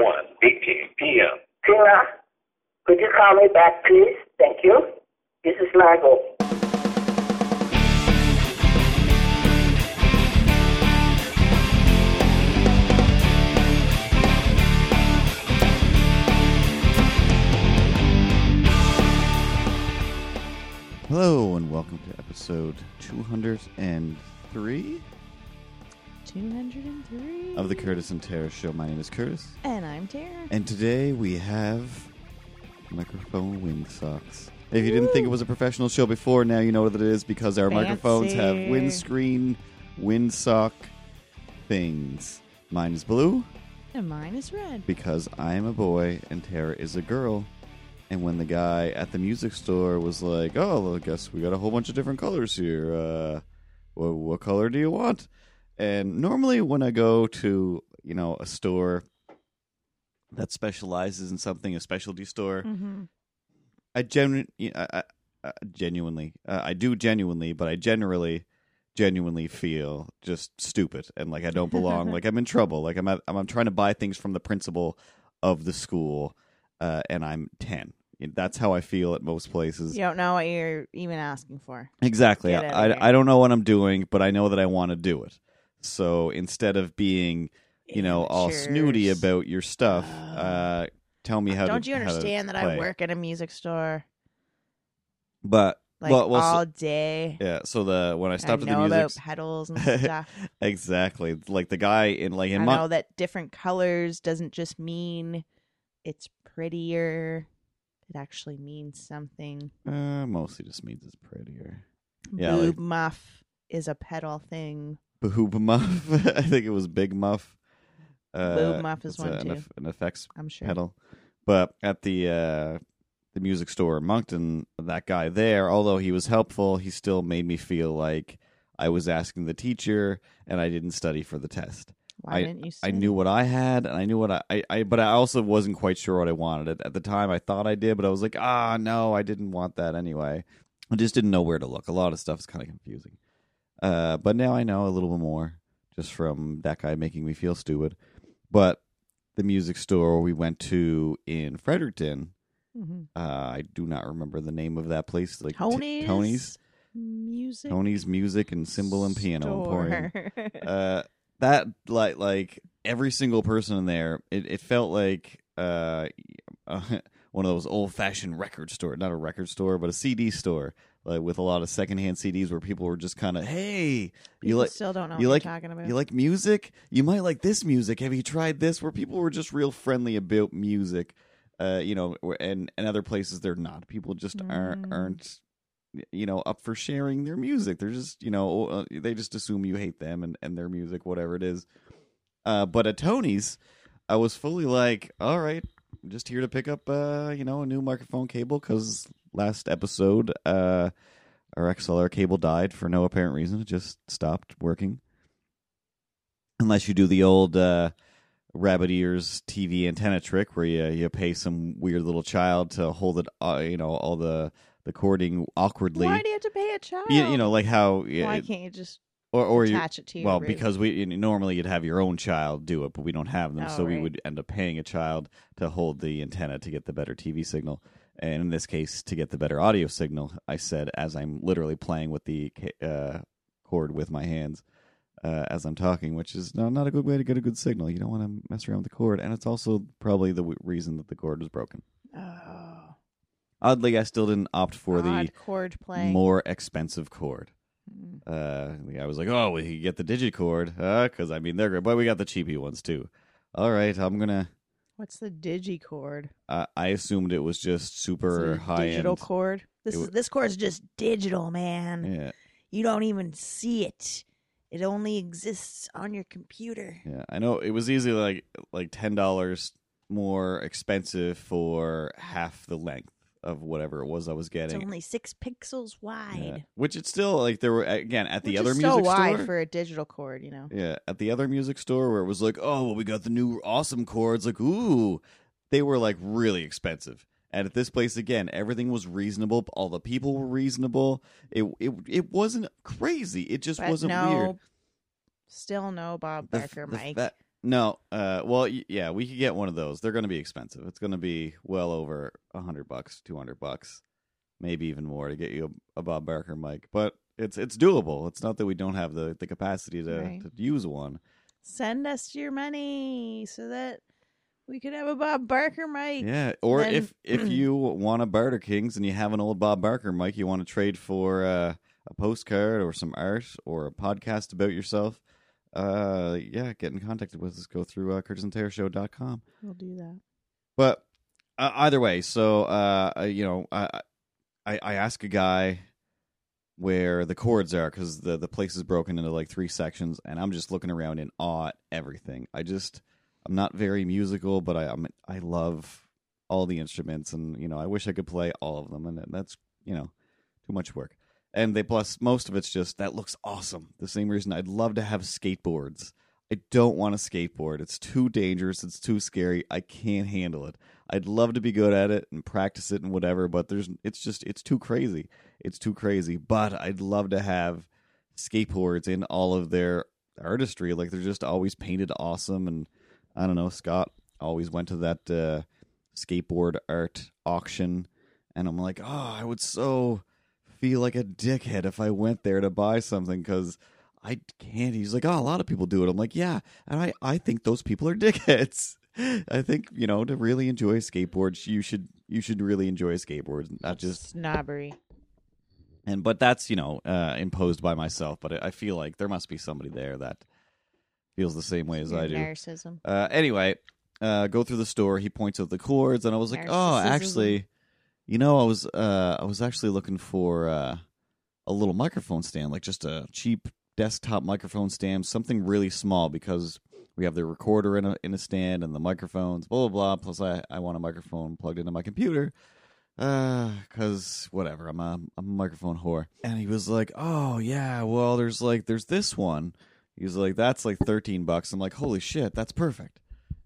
one, Big Team PM. Tina, could you call me back, please? Thank you. This is Margot. Hello and welcome to episode 203 203. of the Curtis and Tara Show. My name is Curtis, And I'm Tara. and today we have microphone windsocks. If you didn't think it was a professional show before, now you know what it is because our microphones have Fancy. windscreen windsock things. Mine is blue And mine is red. because I am a boy and Tara is a girl. And when the guy at the music store was like, "Oh, well, I guess we got a whole bunch of different colors here. Uh, what, what color do you want?" And normally, when I go to you know a store that specializes in something, a specialty store, Mm-hmm. I genu- I, I, I genuinely, uh, I do genuinely, but I generally, genuinely feel just stupid and like I don't belong. like I'm in trouble. Like I'm, at, I'm, I'm trying to buy things from the principal of the school, uh, and I'm ten. That's how I feel at most places. You don't know what you're even asking for. Exactly. Outta I. I don't know what I'm doing, but I know that I want to do it. So instead of being, you know, all snooty about your stuff, uh, tell me how. Don't you how to understand that I play. work at a music store But like well, well, so- all day? Yeah, so the when I stopped I at the know music, about pedals and stuff. exactly like the guy in like in I Mon- know that different colors doesn't just mean it's prettier. It actually means something. uh, mostly just means it's prettier. Yeah, Boob like- muff is a pedal thing. Boob muff, I think it was Big Muff. Uh, Boob muff is one a- an, too. eff- an effects I'm sure. pedal. But at the uh, the music store in Moncton, that guy there, although he was helpful, he still made me feel like I was asking the teacher and I didn't study for the test. Why didn't you? I knew what I had, and I knew what I, I, I, but I also wasn't quite sure what I wanted. At, at the time, I thought I did, but I was like, ah, no, I didn't want that anyway. I just didn't know where to look. A lot of stuff is kind of confusing. Uh, but now I know a little bit more, just from that guy making me feel stupid. But the music store we went to in Fredericton, Mhm. uh, I do not remember the name of that place. Like T- Tony's Tony's, music. Tony's Music and Cymbal and Piano Emporium uh that like like every single person in there it, it felt like uh one of those old fashioned record store not a record store but a cd store like with a lot of secondhand cds where people were just kind of hey you like still don't know you what like you're talking about. you like music? You might like this music. Have you tried this? Where people were just real friendly about music uh you know and and other places they're not. People just aren't Mm. aren't you know up for sharing their music. They're just you know uh, they just assume you hate them and and their music whatever it is. Uh but at tony's i was fully like all right I'm just here to pick up uh you know a new microphone cable because last episode uh our xlr cable died for no apparent reason. It just stopped working. Unless you do the old uh rabbit ears tv antenna trick where you you pay some weird little child to hold it uh, you know all the the cording awkwardly. Why do you have to pay a child? you, you know like how Why it- can't you just or or you attach it to your well because we you know, normally you'd have your own child do it but we don't have them Oh, so we would end up paying a child to hold the antenna to get the better tv signal and in this case to get the better audio signal i said as i'm literally playing with the uh, cord with my hands uh, as i'm talking which is no, not a good way to get a good signal you don't want to mess around with the cord and it's also probably the w- reason that the cord was broken oh, oddly i still didn't opt for the odd chord playing. more expensive cord Mm. uh, the guy was like, "Oh, we could get the digicord, because I mean they're good, but we got the cheapy ones too." All right, I'm gonna. What's the digicord? Uh, I assumed it was just super high digital end. cord. This It is wa- this cord is just digital, man. Yeah, You don't even see it. It only exists on your computer. yeah. I know it was easily like like ten dollars more expensive for half the length of whatever it was I was getting. It's only six pixels Yeah. wide. Which it's still like there were again at the Which other is music so wide store. for a digital cord, you know. Yeah, at the other music store where it was like, oh, well, we got the new awesome chords. Like, ooh, they were like really expensive. And at this place again, everything was reasonable. All the people were reasonable. It it it wasn't crazy. It just But wasn't no, weird. still no Bob The- Barker, the Mike. fa- No, uh, well, y- yeah, we could get one of those. They're going to be expensive. It's going to be well over a hundred bucks, two hundred bucks, maybe even more to get you a, a Bob Barker mic. But it's it's doable. It's not that we don't have the the capacity to, Right. to use one. Send us your money so that we could have a Bob Barker mic. Yeah, or Then- if if you want a Barter Kings and you have an old Bob Barker mic, you want to trade for uh, a postcard or some art or a podcast about yourself. Uh, yeah, get in contact with us. Go through uh, curtisandtarashow.com. We'll do that. But uh, either way, so uh, uh, you know, I I, I ask a guy where the chords are because the the place is broken into like three sections, and I'm just looking around in awe at everything. I just I'm not very musical, but I I'm, I love all the instruments, and you know, I wish I could play all of them, and that's you know too much work. And they plus most of it's just that looks awesome. The same reason I'd love to have skateboards. I don't want a skateboard. It's too dangerous. It's too scary. I can't handle it. I'd love to be good at it and practice it and whatever, but there's it's just it's too crazy. It's too crazy. But I'd love to have skateboards in all of their artistry. Like they're just always painted awesome and I don't know, Scott always went to that uh skateboard art auction and I'm like, "Oh, I would so feel like a dickhead if I went there to buy something cuz I can't. He's like, oh, a lot of people do it. I'm like, yeah, and I, I think those people are dickheads. I think you know to really enjoy skateboards, you should you should really enjoy skateboards, not just snobbery. and. But that's you know uh, imposed by myself. But I I feel like there must be somebody there that feels the same way as I do. Narcissism. Uh, anyway, uh, go through the store. He points out the cords, and I was like, "Oh, actually, you know, I was uh, I was actually looking for uh, a little microphone stand, like just a cheap desktop microphone stand, something really small, because we have the recorder in a in a stand and the microphones, blah blah blah. Plus, I I want a microphone plugged into my computer." Uh, cause whatever, I'm a I'm a microphone whore. And he was like, "Oh yeah, well, there's like there's this one." He's like, "That's like thirteen bucks." I'm like, "Holy shit, that's perfect."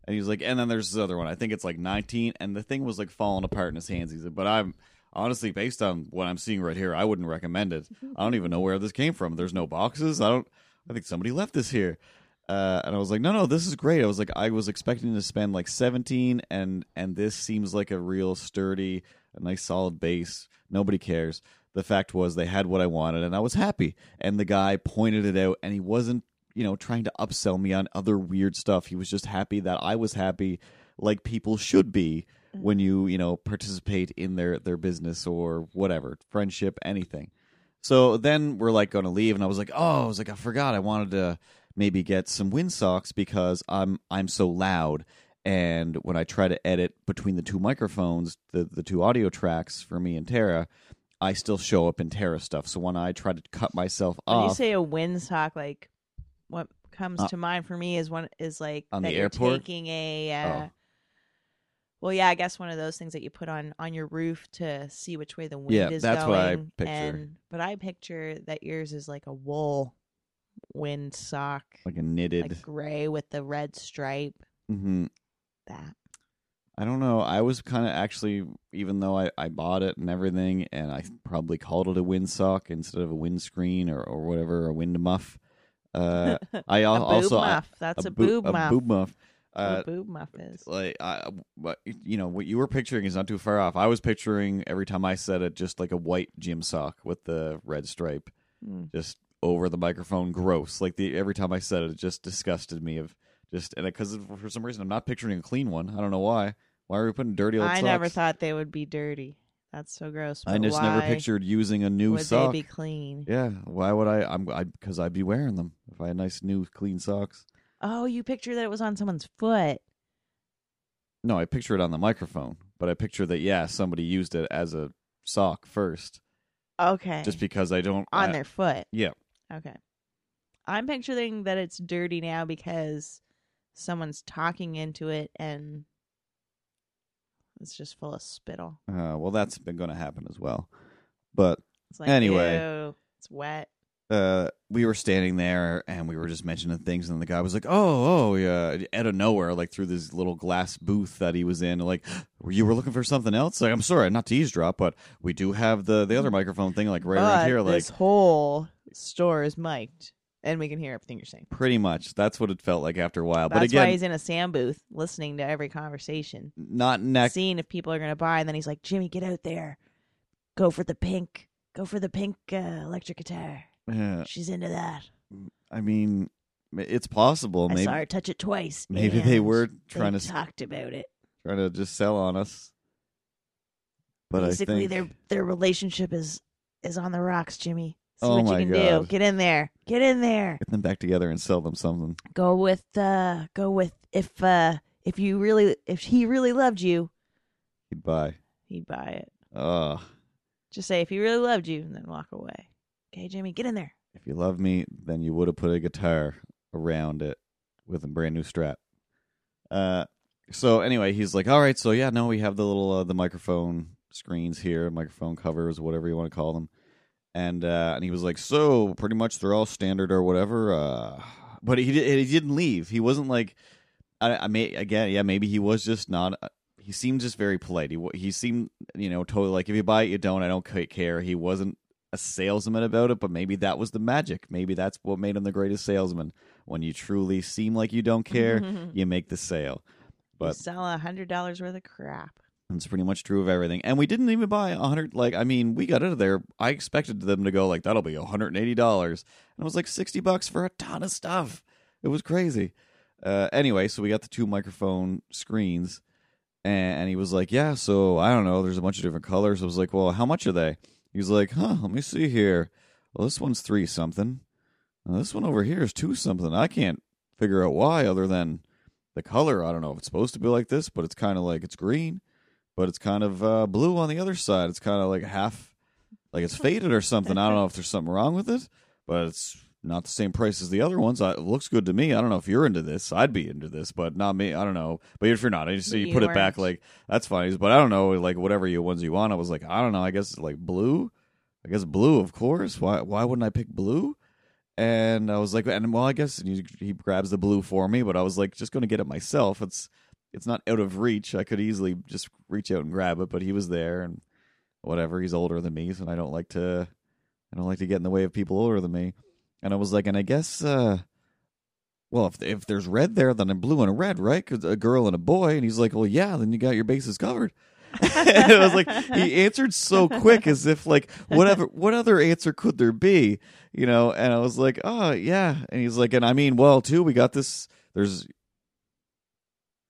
And he's like, and then there's this other one. I think it's like 19, and the thing was like falling apart in his hands. He's like, but I'm honestly, based on what I'm seeing right here, I wouldn't recommend it. I don't even know where this came from. There's no boxes. I don't. I think somebody left this here. Uh, and I was like, no, no, this is great. I was like, I was expecting to spend like 17, and and this seems like a real sturdy, a nice solid base. Nobody cares. The fact was, they had what I wanted, and I was happy. And the guy pointed it out, and he wasn't you know, trying to upsell me on other weird stuff. He was just happy that I was happy, like people should be when you, you know, participate in their their business or whatever, friendship, anything. So then we're like going to leave, and I was like, oh, I was like, I forgot, I wanted to maybe get some windsocks because I'm I'm so loud, and when I try to edit between the two microphones, the the two audio tracks for me and Tara. I still show up in Tara stuff. So when I try to cut myself When off, you say a windsock, like what comes Uh, to mind for me is one is like On the airport? taking a. Uh, Oh. Well, yeah, I guess one of those things that you put on on your roof to see which way the wind Yeah, is that's going. what I picture. And but I picture that yours is like a wool wind sock, like a knitted. like gray with the red stripe. hmm That I don't know. I was kind of actually, even though I, I bought it and everything, and I probably called it a windsock instead of a windscreen or, or whatever, a wind muff. Uh, I a al- boob also I- muff. That's a, boo- boob muff. A boob muff. Uh, what a boob muff is. like I, but you know what you were picturing is not too far off. I was picturing every time I said it, just like a white gym sock with the red stripe, Mm. just over the microphone. Gross. Like the every time I said it, it just disgusted me. Of just and because for some reason I'm not picturing a clean one. I don't know why. Why are we putting dirty old I socks? never thought they would be dirty. That's so gross. I but just never why pictured using a new would sock. they be clean? Yeah, why would I? I'm I because I'd be wearing them if I had nice new clean socks. Oh, you picture that it was on someone's foot. No, I picture it on the microphone, but I picture that yeah, somebody used it as a sock first, Okay. just because I don't on I- their foot. Yeah, Okay. I'm picturing that it's dirty now because someone's talking into it and it's just full of spittle. uh, well, that's been going to happen as well. But It's like Anyway. ew, it's wet. uh, we were standing there and we were just mentioning things, and the guy was like, "Oh, oh, yeah," out of nowhere, like through this little glass booth that he was in, like, "You were looking for something else?" Like, I'm sorry, not to eavesdrop, but we do have the the other microphone thing, like right but around here, like. this whole store is mic'd. And we can hear everything you're saying. Pretty much. That's what it felt like after a while. That's but again, why he's in a sound booth listening to every conversation, not next. seeing if people are going to buy. And then he's like, Jimmy, get out there. Go for the pink. Go for the pink uh, electric guitar. Yeah, She's into that. I mean, it's possible. I Maybe saw her touch it twice. maybe they were they trying to talked about it. trying to just sell on us. But Basically, I think their their relationship is is on the rocks, Jimmy. See Oh what my you can do. God. Get in there. Get in there. get them back together and sell them something. Go with uh go with if uh if you really if he really loved you, He'd buy. he'd buy it. Oh, Just say if he really loved you and then walk away. Okay, Jimmy, get in there. if you love me, then you would have put a guitar around it with a brand new strap. Uh, so anyway, he's like, "All right, so yeah, no, we have the little uh, the microphone screens here, microphone covers, whatever you want to call them." And uh, and he was like, "So pretty much they're all standard or whatever." Uh, but he di- he didn't leave. He wasn't like, I, I may again, yeah, maybe he was just not. uh, He seemed just very polite. He he seemed, you know, totally like if you buy it, you don't. I don't care. He wasn't a salesman about it, but maybe that was the magic. Maybe that's what made him the greatest salesman. When you truly seem like you don't care, you make the sale. You But sell a hundred dollars worth of crap. It's pretty much true of everything. And we didn't even buy a hundred. Like, I mean, we got out of there. I expected them to go like that'll be hundred and eighty dollars, and it was like sixty bucks for a ton of stuff. It was crazy. Uh, anyway, so we got the two microphone screens, and, he was like, "Yeah, so I don't know. There's a bunch of different colors." I was like, "Well, how much are they?" He's like, "Huh? Let me see here. Well, this one's three something. This one over here is two something. I can't figure out why, other than the color. I don't know if it's supposed to be like this, but it's kind of like it's green." But it's kind of uh, blue on the other side. It's kind of like half, like it's faded or something. I don't know if there's something wrong with it, but it's not the same price as the other ones. I, it looks good to me. I don't know if you're into this. I'd be into this, but not me. I don't know. But if you're not, I just you you put it back like that's fine. But I don't know, like whatever you ones you want. I was like, I don't know. I guess it's like blue. I guess blue, of course. Why? Why wouldn't I pick blue? And I was like, and well, I guess he, he grabs the blue for me, but I was like, just going to get it myself. It's it's not out of reach. I could easily just reach out and grab it, but he was there and whatever. He's older than me, and I don't like to I don't like to get in the way of people older than me. And I was like, and I guess uh well, if if there's red there, then a blue and a red, right? 'Cause a girl and a boy. And he's like, well, yeah, then you got your bases covered. and I was like, he answered so quick, as if like, whatever, what other answer could there be, you know? And I was like, oh yeah. And he's like, and I mean, well, too, we got this. There's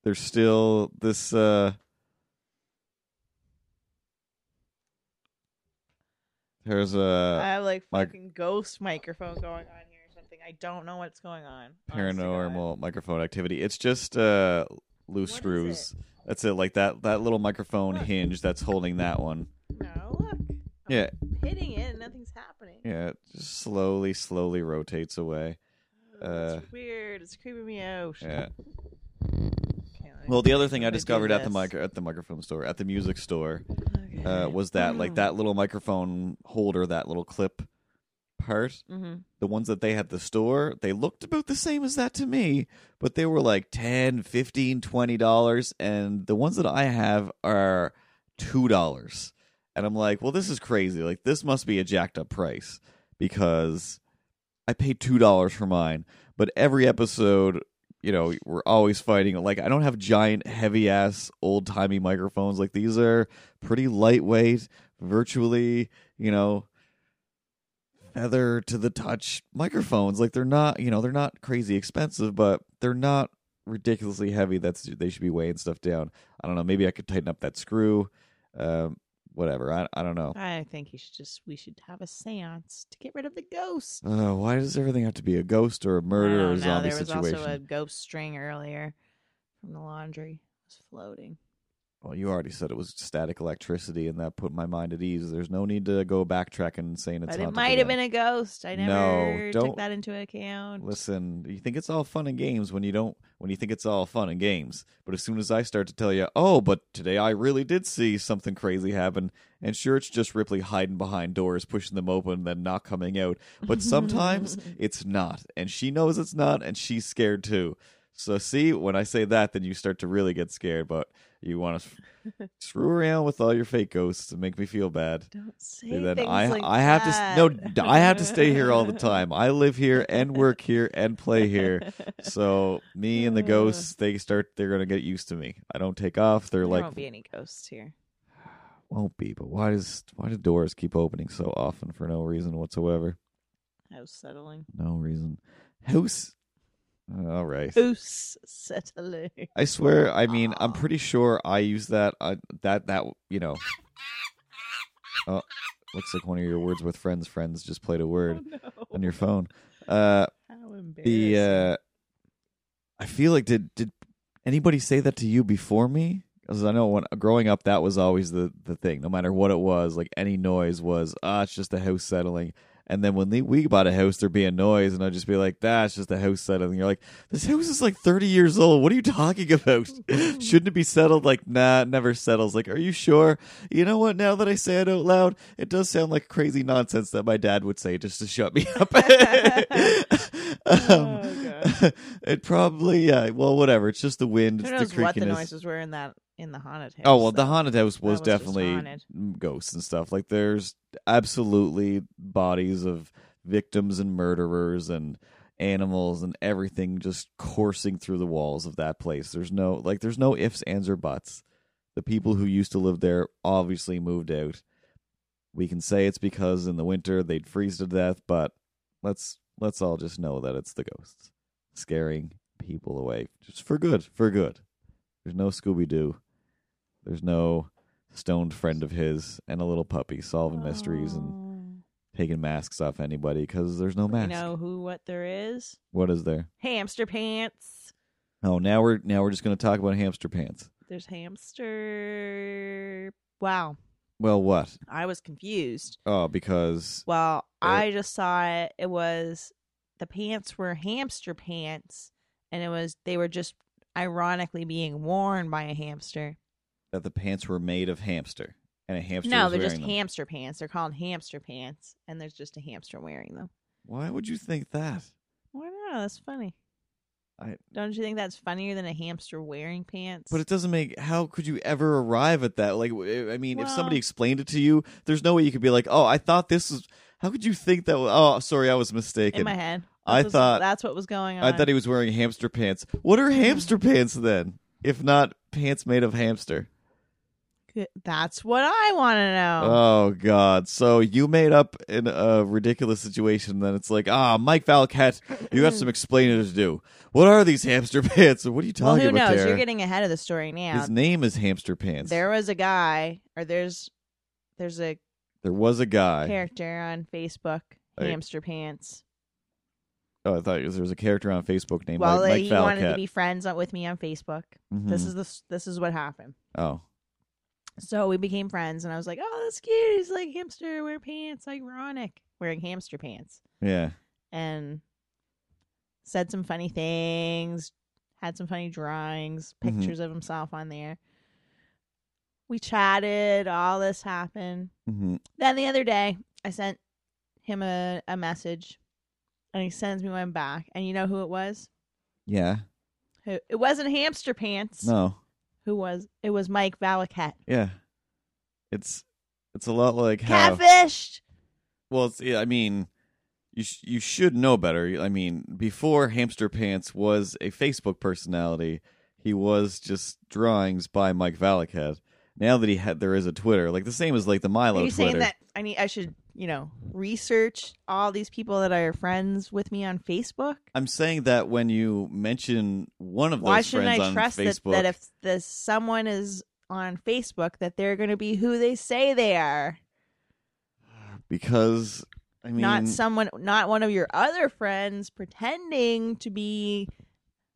there's still this uh there's I a have like mic- fucking ghost microphone going on here or something. I don't know what's going on. honest to God. paranormal microphone activity it's just uh loose What screws that's it like that that little microphone hinge that's holding that one No, look. I'm yeah hitting it and nothing's happening. yeah it just slowly slowly rotates away Oh, Uh, it's weird. It's creeping me out. yeah Okay, let me well the other thing i discovered at the mic at the microphone store at the music store Okay. uh was that like that little microphone holder that little clip part Mm-hmm. the ones that they had the store they looked about the same as that to me but they were like 10 15 20 dollars and the ones that i have are two dollars. And i'm like well this is crazy. Like this must be a jacked up price because i paid two dollars for mine. But every episode you know we're always fighting like i don't have giant heavy ass old timey microphones like these are pretty lightweight virtually you know feather to the touch microphones. Like they're not, you know, they're not crazy expensive, but they're not ridiculously heavy. That's they should be weighing stuff down. I don't know. Maybe I could tighten up that screw. Um, whatever. I I don't know. I think you should just we should have a séance to get rid of the ghost. Uh, why does everything have to be a ghost or a murder or a zombie There was situation? also a ghost string earlier from the laundry. It was floating. Well, you already said it was static electricity, and that put my mind at ease. There's no need to go backtracking and saying it's. but it haunted might have again. been a ghost. I No, never don't- took that into account. Listen, you think it's all fun and games when you don't when you think it's all fun and games. But as soon as I start to tell you, "Oh, but today I really did see something crazy happen." And sure it's just Ripley hiding behind doors, pushing them open then not coming out. But sometimes it's not, and she knows it's not and she's scared too. So see, when I say that, then you start to really get scared. But you want to screw around with all your fake ghosts and make me feel bad. Don't say And then things I like I have that. to no I have to stay here all the time. I live here and work here and play here. So me and the ghosts, they start they're gonna get used to me. I don't take off. They're there like won't be any ghosts here. won't be, but why does why do doors keep opening so often for no reason whatsoever? House settling. No reason. House. All right. House settling. I swear. I mean, I'm pretty sure I use that. Uh, that that you know. Oh, looks like one of your words with friends. Friends just played a word Oh, no. on your phone. Uh, How embarrassing. the uh, I feel like did did anybody say that to you before me? Because I know when growing up, that was always the the thing. No matter what it was, like any noise was ah, it's just a house settling. And then when they, we bought a house, there'd be a noise, and I'd just be like, "That's just a house settling." You're like, "This house is like 30 years old. What are you talking about? Shouldn't it be settled?" Like, nah, it never settles. Like, are you sure? You know what? Now that I say it out loud, it does sound like crazy nonsense that my dad would say just to shut me up. Oh, um, it probably, yeah. Well, whatever. It's just the wind. Who It's knows the what the creakiness. noises were in that in the haunted house? Oh well, the haunted house was, was definitely haunted. ghosts and stuff. Like there's absolutely bodies of victims and murderers and animals and everything just coursing through the walls of that place. There's no like there's no ifs, ands, or buts. The people who used to live there obviously moved out. We can say it's because in the winter they'd freeze to death, but let's let's all just know that it's the ghosts scaring people away just for good, for good. There's no Scooby Doo. There's no stoned friend of his and a little puppy solving mysteries and Oh. taking masks off anybody because there's no mask. You know who? What there is? What is there? Hamster pants. Oh, now we're now we're just going to talk about hamster pants. There's hamster. Wow, Well, what? I was confused. Oh, because Well, Uh, I just saw it. It was the pants were hamster pants, and it was they were just ironically being worn by a hamster. That the pants were made of hamster and a hamster. no, was they're just them. hamster pants. They're called hamster pants, and there's just a hamster wearing them. Why would you think that? Why not? That's funny. I- Don't you think that's funnier than a hamster wearing pants? But it doesn't make. How could you ever arrive at that? Like, I mean, if somebody explained it to you, there's no way you could be like, "Oh, I thought this was." How could you think that? Oh, sorry, I was mistaken. in my head, I what's- thought- that's what was going on. I thought he was wearing hamster pants. What are hamster pants then? If not pants made of hamster? That's what I want to know. Oh God! So you made up in a ridiculous situation. Then it's like, ah, Mike Valcat, you got some explaining to do. What are these hamster pants? What are you well, talking who about knows? You're getting ahead of the story now. His name is Hamster Pants. There was a guy, or there's there's a there was a guy. character on Facebook, Hey. Hamster Pants. Oh, I thought there was a character on Facebook named Well, Mike, Mike he wanted to be friends with me on Facebook. This Mhm. is the this is what happened. oh, So we became friends, and I was like, "Oh, that's cute. He's like hamster wear pants, ironic, wearing hamster pants." yeah. and said some funny things, had some funny drawings, Mhm. pictures of himself on there. We chatted, all this happened. hmm Then the other day, I sent him a, a message, and he sends me one back. And you know who it was? Yeah. Who, it wasn't Hamster Pants. No. Who was? It was Mike Valacat. Yeah. It's it's a lot like how. Catfished. Well, it's, yeah, I mean, you sh- you should know better. I mean, before Hamster Pants was a Facebook personality, he was just drawings by Mike Valacat. Now that he had, there is a Twitter, like the same as like the Milo Are you Twitter. saying that I need? I should, you know, research all these people that are friends with me on Facebook? I'm saying that when you mention one of those Why shouldn't friends I on trust that, Facebook, that if this someone is on Facebook that they're going to be who they say they are, because I mean, not someone, not one of your other friends pretending to be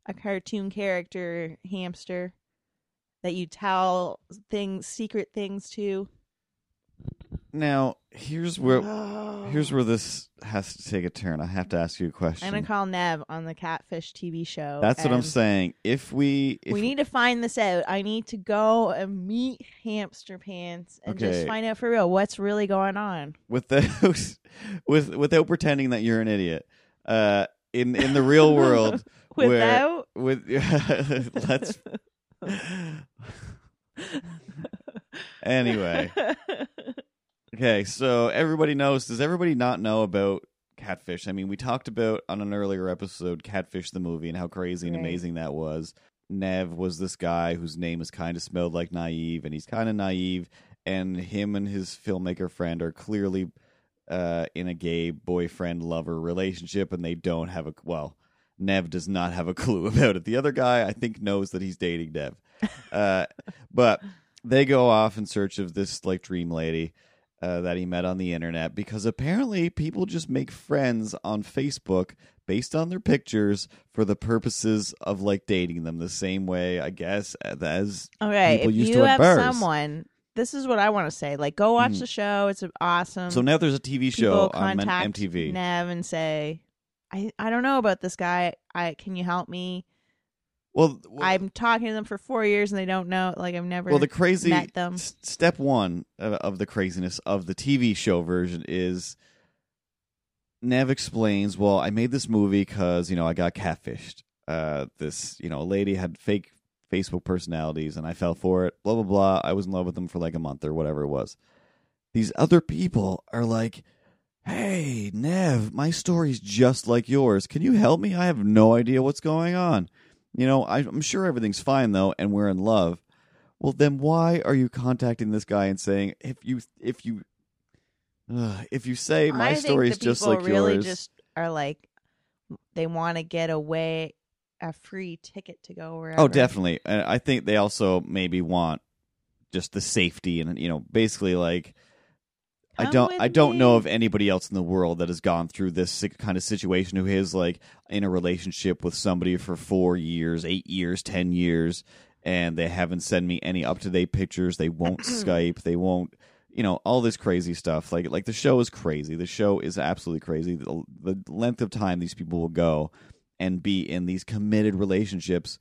a cartoon character hamster that you tell things, secret things to. Now here's where here's where this has to take a turn. I have to ask you a question. I'm gonna call Nev on the Catfish TV show. That's what I'm and saying. If we if we need to find this out. I need to go and meet Hamster Pants and Okay. just find out for real what's really going on. without with without pretending that you're an idiot. Uh, in in the real world Without with let's anyway. Okay, so everybody knows. Does everybody not know about Catfish? I mean, we talked about on an earlier episode Catfish the movie and how crazy and Right. amazing that was. Nev was this guy whose name is kind of spelled like naive, and he's kind of naive. And him and his filmmaker friend are clearly uh, in a gay boyfriend lover relationship, and they don't have a well. Nev does not have a clue about it. The other guy, I think, knows that he's dating Nev, uh, but they go off in search of this like dream lady uh, that he met on the internet because apparently people just make friends on Facebook based on their pictures for the purposes of like dating them the same way I guess as okay, people if used you to at have bars. someone, this is what I want to say. Like, go watch Mhm. the show. It's awesome. so now there's a TV show on MTV. Nev and say, I I don't know about this guy. I can you help me? Well, well, I'm talking to them for four years and they don't know. Like I've never well, the crazy met them. s- step one of, of the craziness of the TV show version is Nev explains, "Well, I made this movie because you know I got catfished. Uh, this you know a lady had fake Facebook personalities, and I fell for it. Blah blah blah. I was in love with them for like a month or whatever it was. These other people are like." Hey, Nev, my story's just like yours. Can you help me? I have no idea what's going on. You know, I, I'm sure everything's fine though, and we're in love. Well, then why are you contacting this guy and saying if you if you uh, if you say my I story's think the just like really yours? just are like they want to get away a free ticket to go wherever. oh, definitely. And I think they also maybe want just the safety and you know basically like I don't I don't know of anybody else in the world that has gone through this kind of situation who is like in a relationship with somebody for 4 years, 8 years, 10 years and they haven't sent me any up to date pictures, they won't Skype, they won't you know all this crazy stuff. Like like the show is crazy. The show is absolutely crazy. The, the length of time these people will go and be in these committed relationships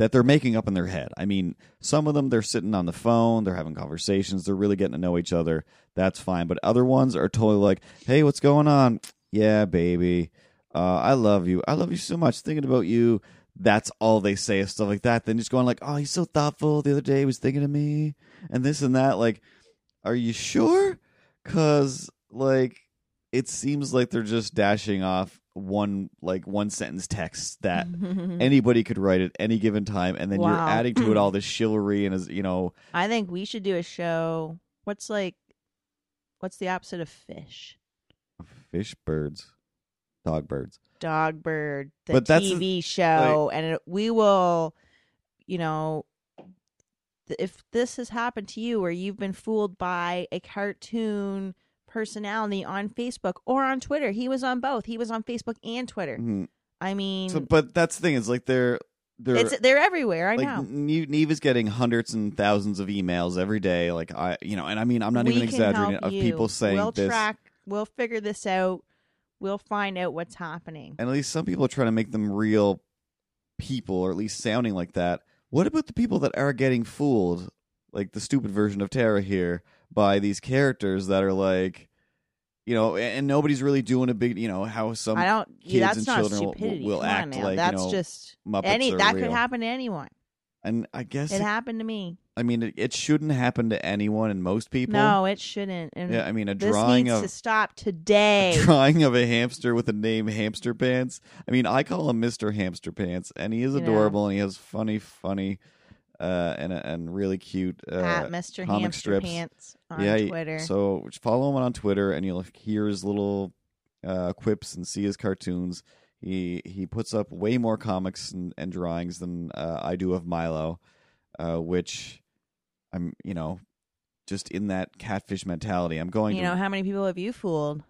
that they're making up in their head. I mean, some of them they're sitting on the phone, they're having conversations, they're really getting to know each other. That's fine. But other ones are totally like, "Hey, what's going on? Yeah, baby. Uh, I love you. I love you so much. Thinking about you." That's all they say is stuff like that. Then just going like, "Oh, he's so thoughtful. The other day he was thinking of me and this and that." Like, are you sure? Cuz like it seems like they're just dashing off one like one sentence text that anybody could write at any given time and then you're Wow. adding to it all this chivalry and as you know I think we should do a show. What's like, what's the opposite of fish? fish birds dog birds Dog Bird, the But that's TV show, and it, we will, you know, th- if this has happened to you, where you've been fooled by a cartoon personality on Facebook or on Twitter, he was on both. He was on Facebook and Twitter. Mhm. I mean, so but that's the thing is like they're they're it's they're everywhere. I like know. Nev, Nev is getting hundreds and thousands of emails every day like i you know and i mean i'm not we even exaggerating of you. people saying we'll this track. We'll figure this out. We'll find out what's happening. and at least some people are trying to make them real people or at least sounding like that what about the people that are getting fooled like the stupid version of Tara here by these characters that are like you know and, nobody's really doing a big you know how some I don't. kids that's and not children will- will on act now. like, you know, just Muppets any that real. could happen to anyone. and i guess It it, happened to me. i mean it, it shouldn't happen to anyone and most people No, it shouldn't. And yeah i mean a this drawing needs of to stop today. a drawing of a hamster with the name Hamster Pants. I mean, I call him Mister Hamster Pants, and he is You know. adorable, and he has funny, funny, uh, and and really cute. Uh, At Mr. comic Hamster strips. Pants on yeah, Twitter. So follow him on Twitter, and you'll hear his little uh, quips and see his cartoons. He he puts up way more comics and, and drawings than uh, I do of Milo, uh, which I'm you know just in that catfish mentality. I'm going you to know, how many people have you fooled?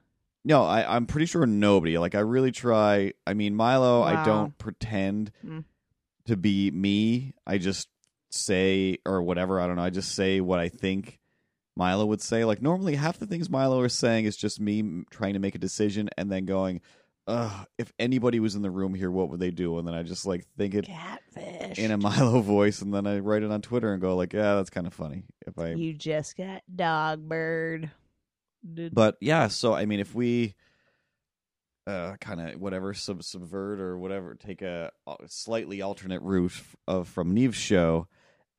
no, I, I'm pretty sure nobody. Like, I really try. I mean, Milo, I Wow. don't pretend Mm. to be me. I just say, or whatever, I don't know. I just say what I think Milo would say. Like, normally, half the things Milo is saying is just me trying to make a decision and then going, ugh, if anybody was in the room here, what would they do? And then I just, like, think it Catfish. in a Milo voice and then I write it on Twitter and go, like, yeah, that's kind of funny. If I. You just got dog bird. But yeah, so I mean, if we uh, kind of whatever sub- subvert or whatever, take a, a slightly alternate route of from Nev's show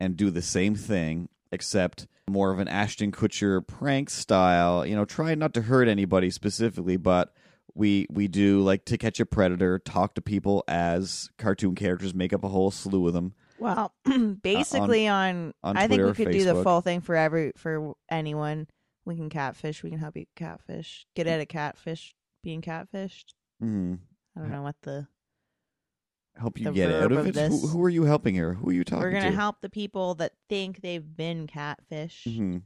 and do the same thing, except more of an Ashton Kutcher prank style. You know, try not to hurt anybody specifically, but we we do like to catch a predator, talk to people as cartoon characters, make up a whole slew of them. Well, basically on, on I think we could do the full thing for every for anyone. We can catfish. We can help you catfish. Get at a catfish being catfished. Mm. I don't know what the Help you The get out of of it. Who, who are you helping here? Who are you talking to we're gonna to? help the people that think they've been catfish. hmm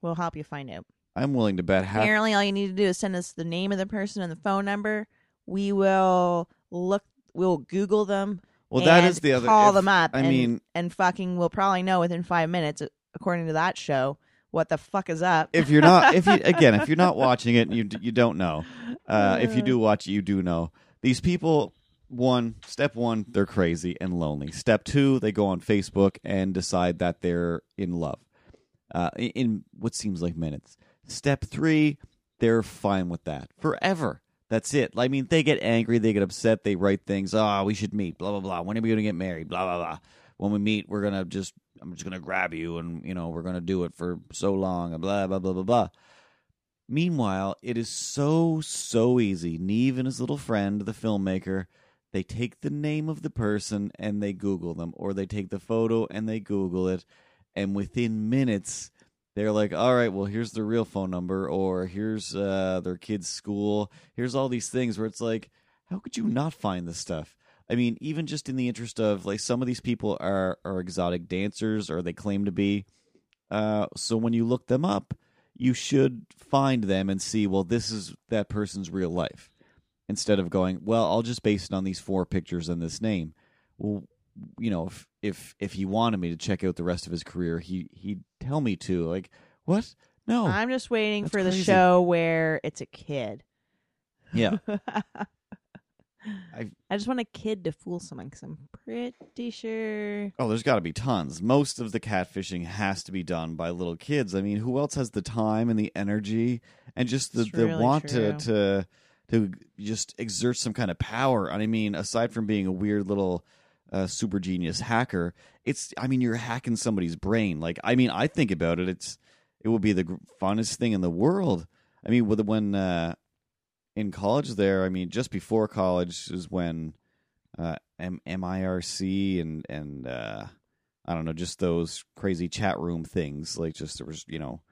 We'll help you find out. I'm willing to bet half. Apparently, all you need to do is send us the name of the person and the phone number. We will look. We'll Google them. Well, that is the other. Call if- them up. I and, mean, and fucking, we'll probably know within five minutes, according to that show, what the fuck is up. if you're not, if you again, if you're not watching it, you you don't know. Uh, if you do watch it, you do know. These people, one step one, they're crazy and lonely. Step two, they go on Facebook and decide that they're in love. Uh, in, what seems like minutes. Step three, they're fine with that forever. That's it. I mean, they get angry, they get upset, they write things. Oh, we should meet. Blah blah blah. When are we going to get married? Blah blah blah. When we meet, we're gonna just. I'm just gonna grab you, and you know, we're gonna do it for so long. And blah blah blah blah blah. Meanwhile, it is so, so easy. Nev and his little friend, the filmmaker, they take the name of the person and they Google them, or they take the photo and they Google it. And within minutes, they're like, all right, well, here's their real phone number, or here's uh, their kid's school. Here's all these things where it's like, how could you not find this stuff? I mean, even just in the interest of like some of these people are, are exotic dancers or they claim to be. Uh, so when you look them up, you should find them and see, well, this is that person's real life. Instead of going, well, I'll just base it on these four pictures and this name. Well, you know, if if if he wanted me to check out the rest of his career, he he'd tell me to. Like, what? No. I'm just waiting for the crazy. show where it's a kid. yeah. I just want a kid to fool someone because I'm pretty sure. Oh, there's got to be tons. Most of the catfishing has to be done by little kids. I mean, who else has the time and the energy and just the, It's the really want true. to to to just exert some kind of power? And I mean, aside from being a weird little uh, super genius hacker, it's I mean, you're hacking somebody's brain. Like, I mean, I think about it. It's it would be the funnest thing in the world. I mean, when uh, in college there, I mean, just before college is when uh, M- MIRC and and uh, I don't know, just those crazy chat room things. Like, just there was, you know,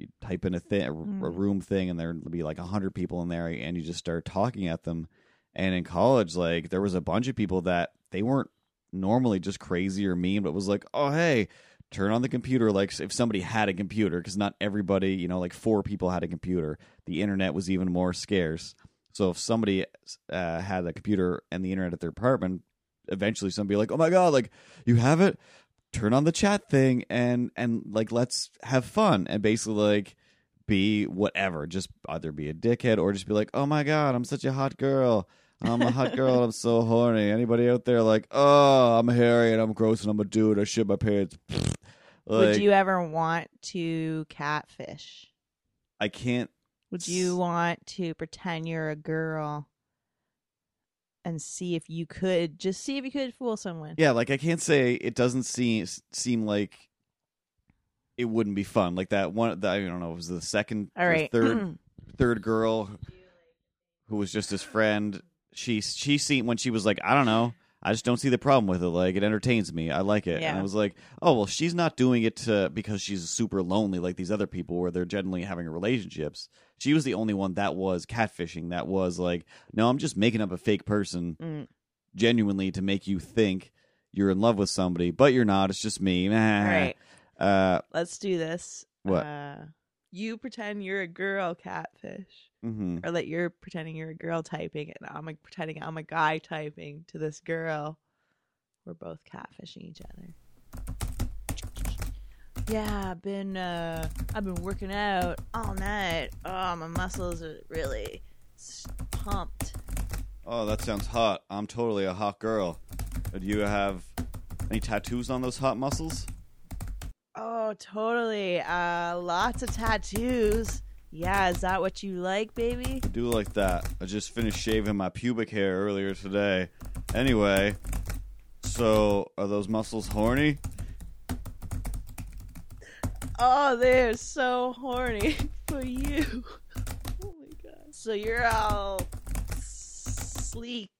you type in a thing, a, a Mm. room thing, and there'd be like a hundred people in there, and you just start talking at them. And in college, like there was a bunch of people that they weren't normally just crazy or mean, but was like, oh hey, turn on the computer. Like if somebody had a computer, because not everybody, you know, like four people had a computer. The internet was even more scarce. So if somebody uh, had a computer and the internet at their apartment, eventually somebody like, oh my god, like you have it. Turn on the chat thing and and like let's have fun and basically like be whatever. Just either be a dickhead or just be like, oh my god, I'm such a hot girl. I'm a hot girl. I'm so horny. Anybody out there like, oh, I'm hairy and I'm gross and I'm a dude. I shit my pants. Would you ever want to catfish? I can't. Would you want to pretend you're a girl and see if you could just see if you could fool someone? Yeah, like I can't say it doesn't seem seem like it wouldn't be fun. Like that one. That, I don't know. It was the second, All or third, third girl who was just his friend. She she seen when she was like, I don't know. I just don't see the problem with it. Like it entertains me. I like it. And Yeah. I was like, oh well, she's not doing it to, because she's super lonely like these other people where they're generally having relationships. She was the only one that was catfishing. That was like, no, I'm just making up a fake person Mm. genuinely to make you think you're in love with somebody, but you're not. It's just me. All right, Uh, let's do this. What? Uh, you pretend you're a girl catfish, hmm or that you're pretending you're a girl typing, and I'm like pretending I'm a guy typing to this girl. We're both catfishing each other. Yeah, I've been uh, I've been working out all night. Oh, my muscles are really pumped. Oh, that sounds hot. I'm totally a hot girl. Uh, Do you have any tattoos on those hot muscles? Oh, totally. Uh, lots of tattoos. Yeah, is that what you like, baby? I do like that. I just finished shaving my pubic hair earlier today. Anyway, so are those muscles horny? Oh, they're so horny for you. Oh my god. So you're all sleek.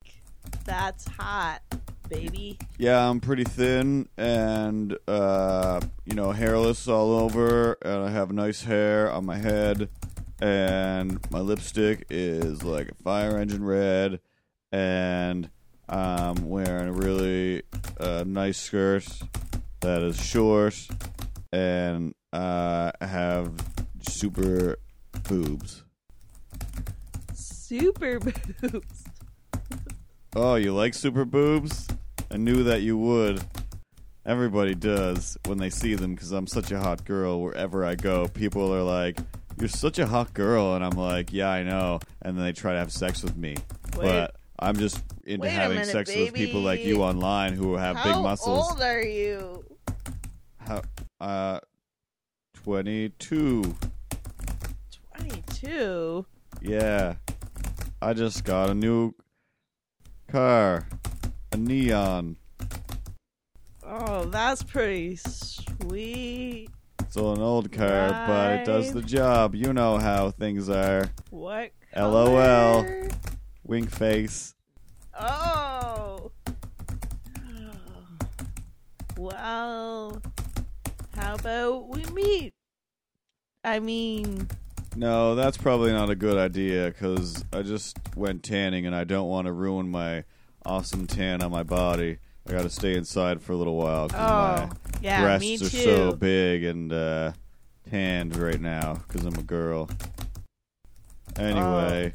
That's hot, baby. Yeah, I'm pretty thin and uh, you know, hairless all over and I have nice hair on my head and my lipstick is like a fire engine red and I'm wearing a really uh, nice skirt that is short and uh, have super boobs. Super boobs. Oh, you like super boobs? I knew that you would. Everybody does when they see them because I'm such a hot girl wherever I go. People are like, You're such a hot girl. And I'm like, Yeah, I know. And then they try to have sex with me. Wait. But I'm just into Wait having minute, sex with people like you online who have How big muscles. How old are you? How, uh, 22. 22. Yeah. I just got a new car. A neon. Oh, that's pretty sweet. It's an old car, but it does the job. You know how things are. What? LOL. color? Wink face. Oh. Well, how about we meet? I mean, No, that's probably not a good idea because I just went tanning and I don't want to ruin my awesome tan on my body. I got to stay inside for a little while because oh, my yeah, breasts me are so big and uh, tanned right now because I'm a girl. Anyway,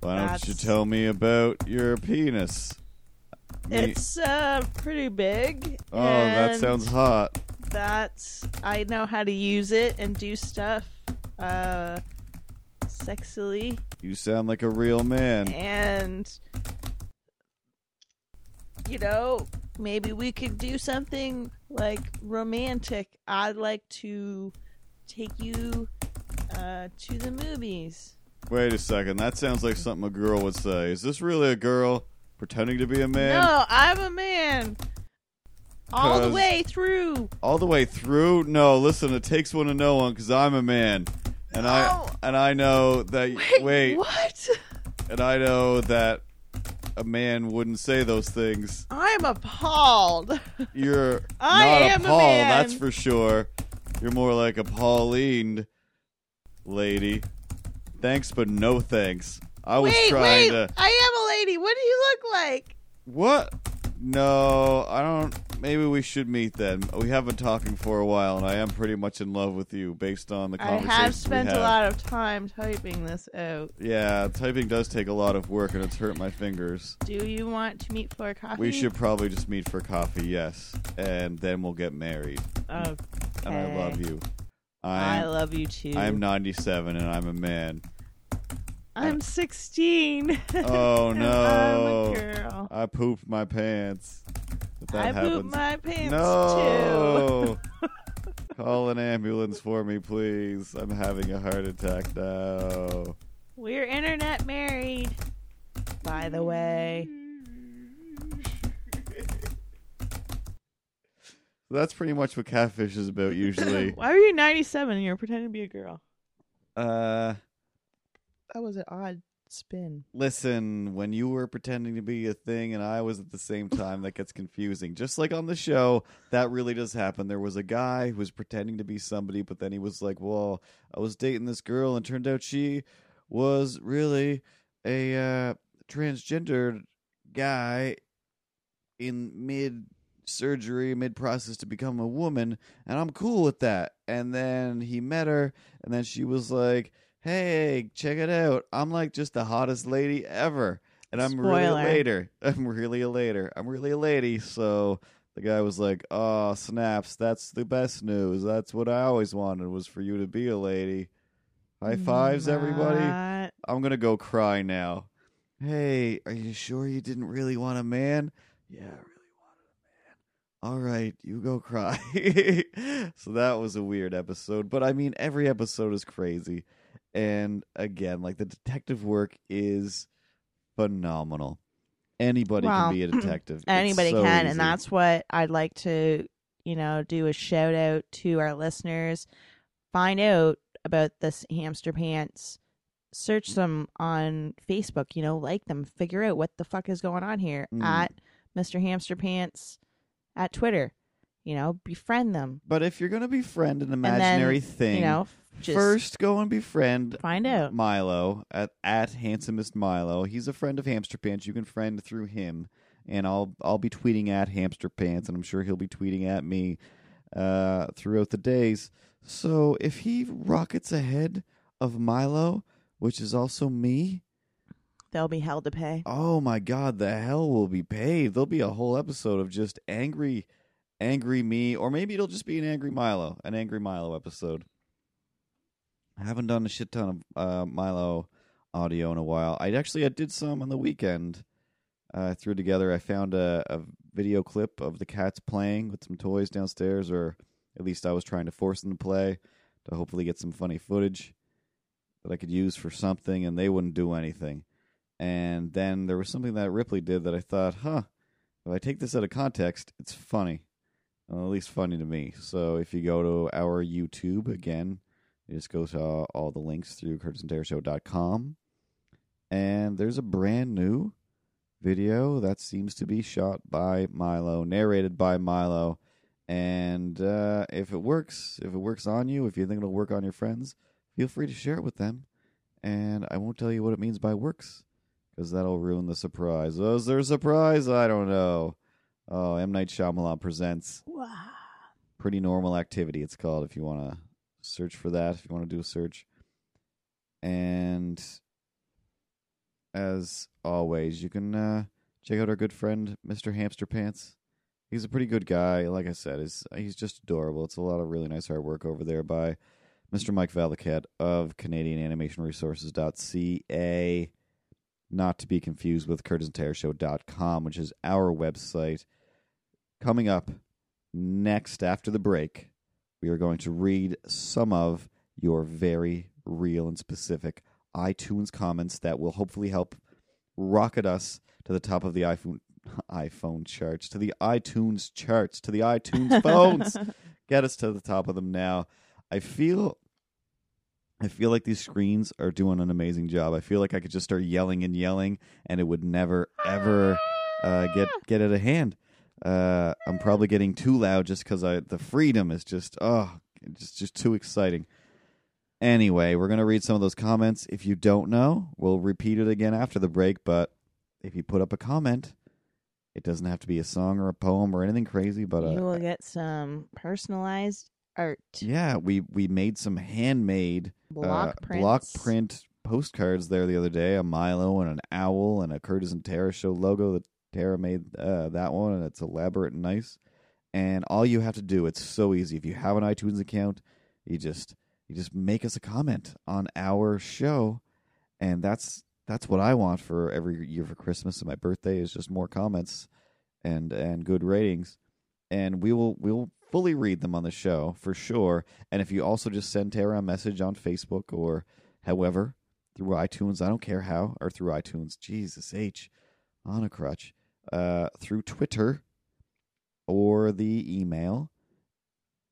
why don't you Oh, that's- tell me about your penis? Me- It's uh pretty big. oh, that and sounds hot. That's I know how to use it and do stuff uh sexily You sound like a real man. and you know maybe we could do something like romantic. I'd like to take you uh to the movies. Wait a second. That sounds like something a girl would say. Is this really a girl pretending to be a man? No, I'm a man. All the way through. All the way through? No, listen, it takes one to know one because I'm a man. And I Oh. and I know that Wait, wait, what? and I know that a man wouldn't say those things. I'm appalled. You're I not am a a Paul, man. that's for sure. You're more like a Pauline lady. Thanks, but no thanks. I was wait, trying wait. to. I am a lady. What do you look like? What? No, I don't. Maybe we should meet then. We have been talking for a while, and I am pretty much in love with you based on the conversation. I have spent a lot of time typing this out. Yeah, typing does take a lot of work, and it's hurt my fingers. Do you want to meet for coffee? We should probably just meet for coffee, yes, and then we'll get married. Okay. And I love you. I I'm love you too. I'm 97, and I'm a man. I'm 16. Oh no! I'm a girl. I pooped my pants. If that I happens, poop my pants no. Call an ambulance for me, please. I'm having a heart attack now. We're internet married. By the way. That's pretty much what catfish is about usually. Why were you 97 and you're pretending to be a girl? uh That was an odd spin. listen, when you were pretending to be a thing and I was at the same time, that gets confusing. Just like on the show, that really does happen. There was a guy who was pretending to be somebody, but then he was like, Well, I was dating this girl and turned out she was really a uh transgendered guy in mid surgery, mid process to become a woman, and I'm cool with that. And then he met her, and then she was like, Hey, check it out. I'm like just the hottest lady ever. And I'm really a Spoiler. later. I'm really a later. I'm really a lady. So the guy was like, Oh, snaps. That's the best news. That's what I always wanted was for you to be a lady. High fives, everybody. Not- I'm gonna go cry now. Hey, are you sure you didn't really want a man? Yeah, I really wanted a man. All right, you go cry. so that was a weird episode, but I mean, every episode is crazy. And again, like the detective work is phenomenal. Anybody Well, can be a detective. Anybody so can, easy. and that's what I'd like to, you know, do a shout out to our listeners. Find out about this hamster pants. Search them on Facebook. You know, like them. Figure out what the fuck is going on here Mm. at Mr. Hamster Pants at Twitter. You know, befriend them. But if you're gonna befriend an then, imaginary thing, You know, just first go and befriend find out. Milo at at handsomest Milo. He's a friend of Hamster Pants. You can friend through him, and I'll I'll be tweeting at Hamster Pants, and I'm sure he'll be tweeting at me uh, throughout the days. So if he rockets ahead of Milo, which is also me, They'll be held to pay. oh my God, the hell will be paid. There'll be a whole episode of just angry, angry me, or maybe it'll just be an angry Milo, an angry Milo episode. I haven't done a shit ton of uh, Milo audio in a while. I actually I did some on the weekend. Uh, I threw together. I found a, a video clip of the cats playing with some toys downstairs, or at least I was trying to force them to play to hopefully get some funny footage that I could use for something, and they wouldn't do anything. And then there was something that Ripley did that I thought, huh, if I take this out of context, it's funny. Well, at least funny to me. So if you go to our YouTube again, you just go to all, the links through curtisandtarashow.com. And there's a brand new video that seems to be shot by Milo, narrated by Milo. And uh, if it works, if it works on you, if you think it'll work on your friends, feel free to share it with them. And I won't tell you what it means by works because that'll ruin the surprise. Is there a surprise? I don't know. Oh, M. Night Shyamalan presents Wow. Pretty Normal Activity, it's called, if you want to search for that, if you want to do a search. And as always, you can uh, check out our good friend, Mr. Hamster Pants. He's a pretty good guy. Like I said, he's, he's just adorable. It's a lot of really nice artwork over there by Mr. Mike Valaket of CanadianAnimationResources.ca. Not to be confused with CurtisandTaraShow.com, which is our website. Coming up next after the break, we are going to read some of your very real and specific iTunes comments that will hopefully help rocket us to the top of the iPhone iPhone charts, to the iTunes charts, to the iTunes phones. Get us to the top of them now. I feel I feel like these screens are doing an amazing job. I feel like I could just start yelling and yelling and it would never ever uh, get get out of hand. Uh, I'm probably getting too loud just because I the freedom is just oh just just too exciting. Anyway, we're gonna read some of those comments. If you don't know, we'll repeat it again after the break. But if you put up a comment, it doesn't have to be a song or a poem or anything crazy. But you uh, will get some personalized art. yeah, we we made some handmade Block uh, prints. block print postcards there the other day. A Milo and an owl and a Curtis and Tara show logo. That Tara made uh, that one, and it's elaborate and nice. And all you have to do, it's so easy. If you have an iTunes account, you just you just make us a comment on our show, and that's that's what I want for every year for Christmas and my birthday is just more comments and and good ratings. And we will we will fully read them on the show for sure. And if you also just send Tara a message on Facebook or however through iTunes, I don't care how, or through iTunes, Jesus H, on a crutch, uh, through Twitter or the email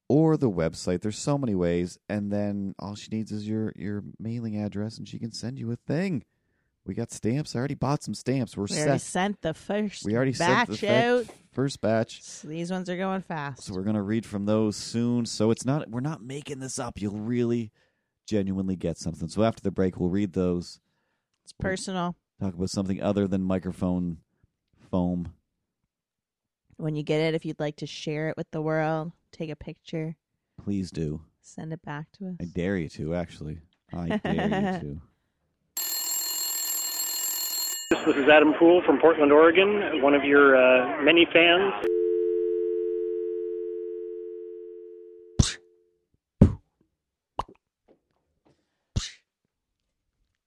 or the website. There's so many ways, and then all she needs is your your mailing address, and she can send you a thing. We got stamps. I already bought some stamps. We're We already set. sent the first We already batch sent the out. fir- first batch. So these ones are going fast. So we're gonna read from those soon. So it's not we're not making this up. You'll really genuinely get something. So after the break, we'll read those. it's personal. Talk about something other than microphone foam. When you get it, if you'd like to share it with the world, take a picture, Please do. send it back to us. I dare you to. Actually, I dare you to. This is Adam Poole from Portland, Oregon, one of your uh, many fans.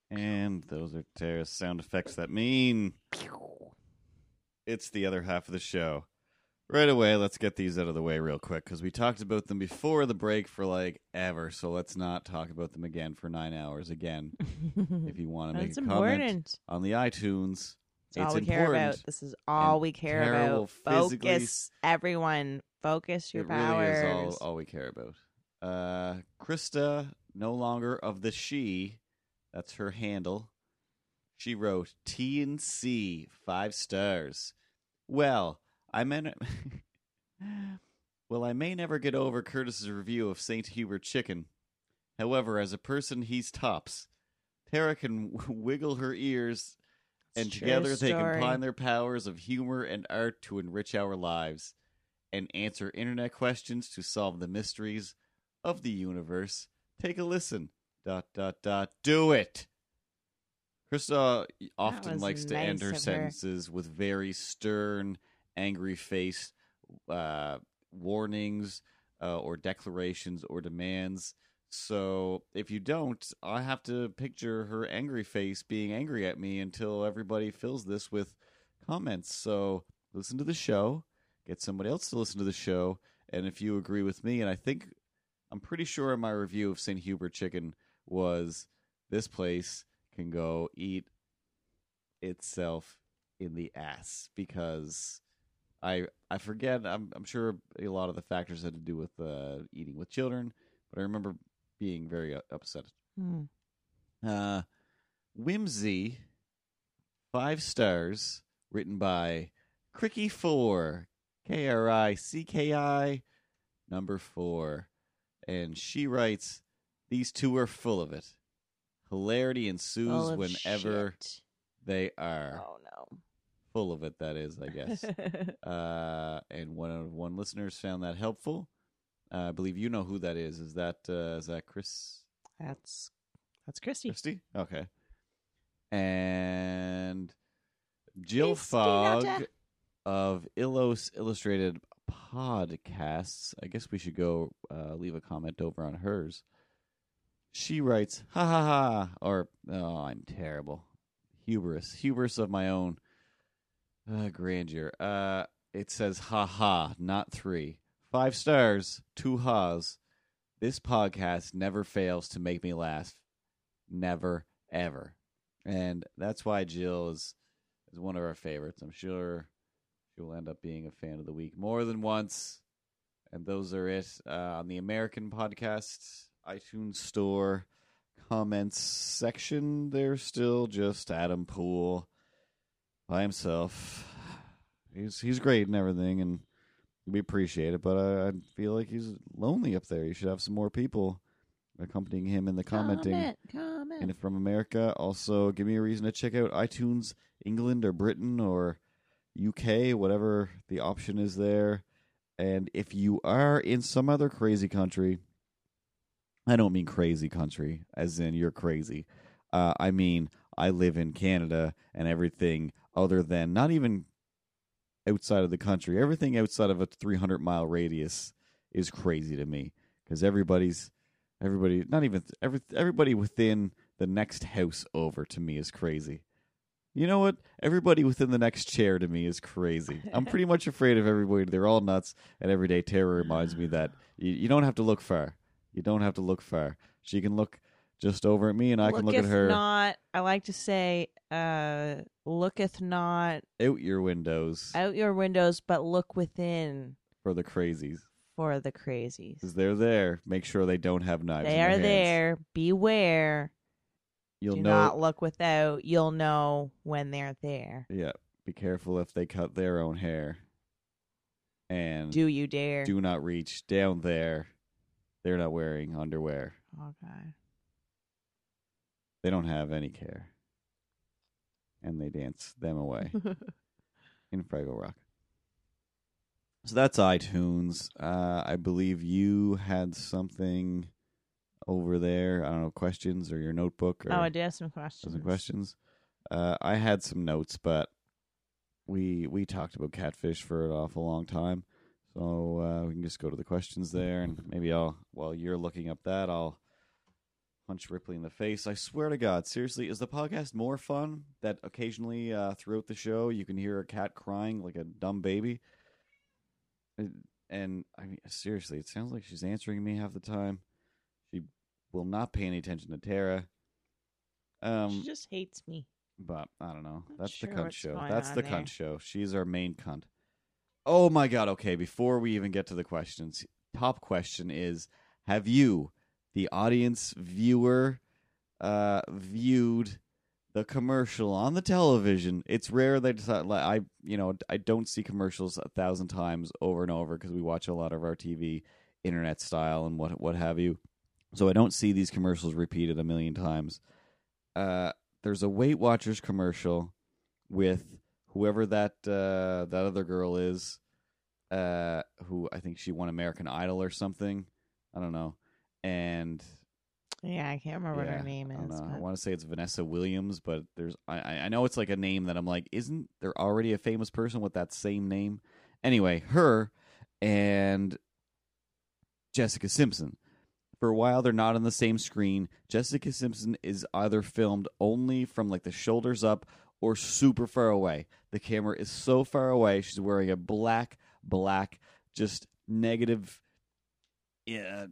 And those are Tara's sound effects that mean it's the other half of the show. Right away, let's get these out of the way real quick because we talked about them before the break for like ever. So let's not talk about them again for nine hours again. if you want to make That's a comment important. on the iTunes, It's all we care important. about. This is all and we care terrible about. physically- Focus, everyone. Focus your it powers. really is all, all we care about. Uh, Krista, no longer of the she. That's her handle. She wrote T and C five stars. Well, I meant. well, I may never get over Curtis's review of Saint Hubert Chicken. However, as a person, he's tops. Tara can wiggle her ears, and It's a true together they story. combine their powers of humor and art to enrich our lives and answer internet questions to solve the mysteries of the universe. Take a listen. Dot dot dot. Do it. Krista often likes to nice end her her. sentences with very stern, angry face uh, warnings uh, or declarations or demands. So if you don't, I have to picture her angry face being angry at me until everybody fills this with comments. So listen to the show, get somebody else to listen to the show, and if you agree with me, and I think I'm pretty sure my review of St. Hubert Chicken was this place can go eat itself in the ass because I I forget I'm I'm sure a lot of the factors had to do with uh, eating with children, but I remember being very uh, upset. Hmm. Uh, Whimsy, five stars, written by Cricky Four, K R I C K I, number four, and she writes, "These two are full of it. Hilarity ensues whenever shit. they are Oh no. Full of it. That is, I guess." uh, and one of one listeners found that helpful. Uh, I believe you know who that is. Is that uh, is that Chris that's that's Christy. Christy? Okay. And Jill Christy Fogg of Illos Illustrated Podcasts. I guess we should go uh, leave a comment over on hers. She writes, ha ha ha, or, oh, I'm terrible. Hubris. Hubris of my own uh, grandeur. Uh, it says, ha ha, not three. Five stars, two ha's. This podcast never fails to make me laugh. Never, ever. And that's why Jill is, is one of our favorites. I'm sure she will end up being a fan of the week more than once. And those are it uh, on the American podcast iTunes store comments section. There's still just Adam Poole by himself. He's he's great and everything, and we appreciate it. But I, I feel like he's lonely up there. You should have some more people accompanying him in the commenting. Comment, comment. And if from America, also give me a reason to check out iTunes England or Britain or UK, whatever the option is there. And if you are in some other crazy country, I don't mean crazy country as in you're crazy. Uh, I mean, I live in Canada and everything other than not even outside of the country, everything outside of a 300 mile radius is crazy to me because everybody's everybody not even every everybody within the next house over to me is crazy. You know what? Everybody within the next chair to me is crazy. I'm pretty much afraid of everybody. They're all nuts. And everyday Tara reminds me that you, you don't have to look far. You don't have to look far. She can look just over at me, and I can look at Looketh her Not, I like to say, uh, looketh not out your windows out your windows, but look within for the crazies. for the crazies. Because they're there. Make sure they don't have knives. They in their are hands. there. Beware. You'll Do know. not look without. You'll know when they're there. Yeah. Be careful if they cut their own hair. And Do you dare? do not reach down there. They're not wearing underwear. okay. They don't have any care. And they dance them away in Fraggle Rock. So that's iTunes. Uh, I believe you had something over there. I don't know, questions or your notebook or oh, I do have some questions. some questions. Uh, I had some notes, but we we talked about catfish for an awful long time. So uh, we can just go to the questions there, and maybe I'll while you're looking up that, I'll punch Ripley in the face. I swear to God, seriously, is the podcast more fun that occasionally uh, throughout the show you can hear a cat crying like a dumb baby? and I mean, seriously, it sounds like she's answering me half the time. She will not pay any attention to Tara. Um, she just hates me. but I don't know. That's sure the cunt show. That's the there. cunt show. She's our main cunt. Oh my god. Okay, before we even get to the questions, top question is: Have you, the audience viewer, uh, viewed the commercial on the television? It's rare they decide. like, I, you know, I don't see commercials a thousand times over and over because we watch a lot of our TV, internet style, and what what have you. So I don't see these commercials repeated a million times. Uh, there's a Weight Watchers commercial with whoever that uh, that other girl is, uh, who I think she won American Idol or something. I don't know. And Yeah, I can't remember what yeah, her name I, don't is. know. I but- want to say it's Vanessa Williams, but there's I I I know it's like a name that I'm like, isn't there already a famous person with that same name? Anyway, her and Jessica Simpson. For a while, they're not on the same screen. Jessica Simpson is either filmed only from like the shoulders up or super far away. The camera is so far away. She's wearing a black, black, just negative, yeah,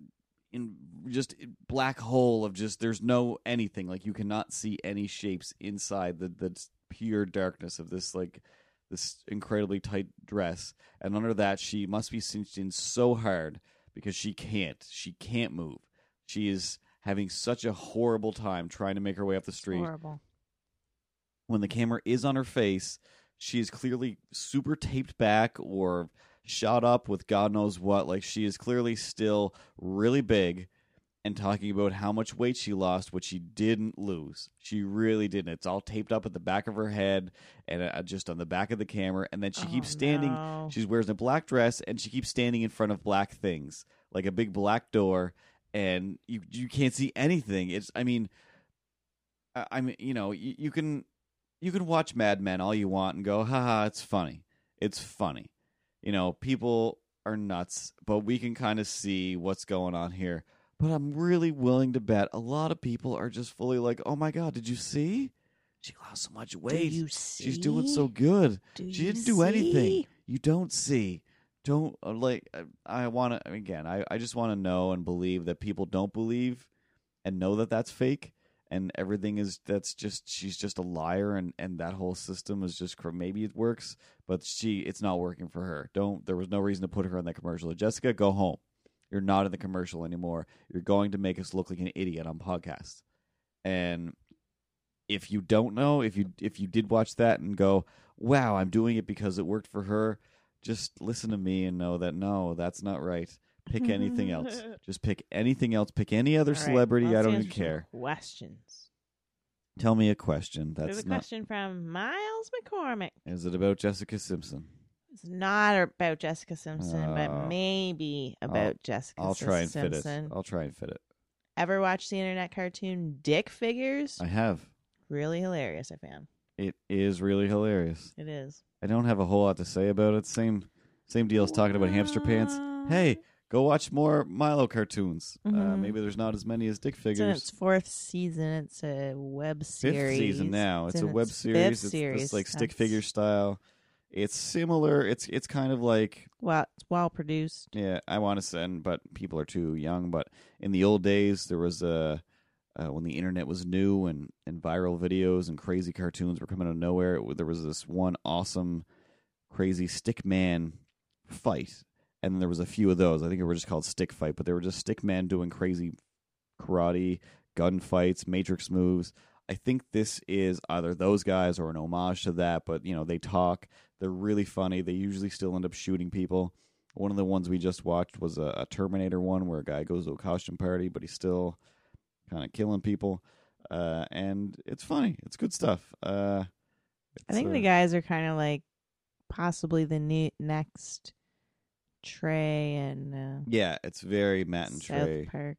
in just black hole of just there's no anything. Like you cannot see any shapes inside the the pure darkness of this like this incredibly tight dress. And under that, she must be cinched in so hard because she can't. She can't move. She is having such a horrible time trying to make her way up the street. Horrible. When the camera is on her face, she is clearly super taped back or shot up with God knows what. Like she is clearly still really big and talking about how much weight she lost, which she didn't lose. She really didn't. It's all taped up at the back of her head and uh, just on the back of the camera. And then she keeps Oh, standing no. she wears a black dress and she keeps standing in front of black things, like a big black door, and you you can't see anything. It's I mean, I, I mean you know you, you can you can watch Mad Men all you want and go haha it's funny it's funny, you know people are nuts, but we can kind of see what's going on here. But I'm really willing to bet a lot of people are just fully like, oh my god, did you see? She lost so much Do weight. you see? She's doing so good. Do She didn't do anything. You don't see. Don't uh, like. I, I want to again. I I just want to know and believe that people don't believe and know that that's fake and everything is that's just she's just a liar and and that whole system is just maybe it works but she it's not working for her. Don't there was no reason to put her in that commercial. Jessica go home. You're not in the commercial anymore. You're going to make us look like an idiot on podcasts and if you don't know if you if you did watch that and go wow i'm doing it because it worked for her just listen to me and know that no that's not right pick anything else just pick anything else pick any other All right, celebrity i let's don't answer even some care Questions. tell me a question There's that's a not question from Miles McCormick. is it about jessica simpson It's not about Jessica Simpson, Oh. but uh, maybe about Jessica i'll try and fit it Simpson. i'll try and fit it Ever watched the internet cartoon Dick Figures? i have Really hilarious, I found. it is really hilarious It is. i don't have a whole lot to say about it same same deal as talking about hamster pants hey go watch more milo cartoons uh, Mhm. maybe there's not as many as dick It's in figures its fourth season. It's a web fifth series. season now. It's, in a web its series. Fifth It's series. this like stick That's- figure style. It's similar. It's it's kind of like Well, it's well produced. yeah. I want to send, but people are too young. But in the old days, there was a uh, when the internet was new and and viral videos and crazy cartoons were coming out of nowhere. It, there was this one awesome, crazy stick man fight, and there was a few of those. I think they were just called stick fight, but they were just stick man doing crazy karate, gunfights, matrix moves. I think this is either those guys or an homage to that, but you know, they talk. They're really funny. They usually still end up shooting people. One of the ones we just watched was a, a Terminator one where a guy goes to a costume party, but he's still kind of killing people. Uh, and it's funny. It's good stuff. Uh, I think it's, the uh, guys are kind of like possibly the next Trey and uh, Yeah, it's very Matt and South Trey Park.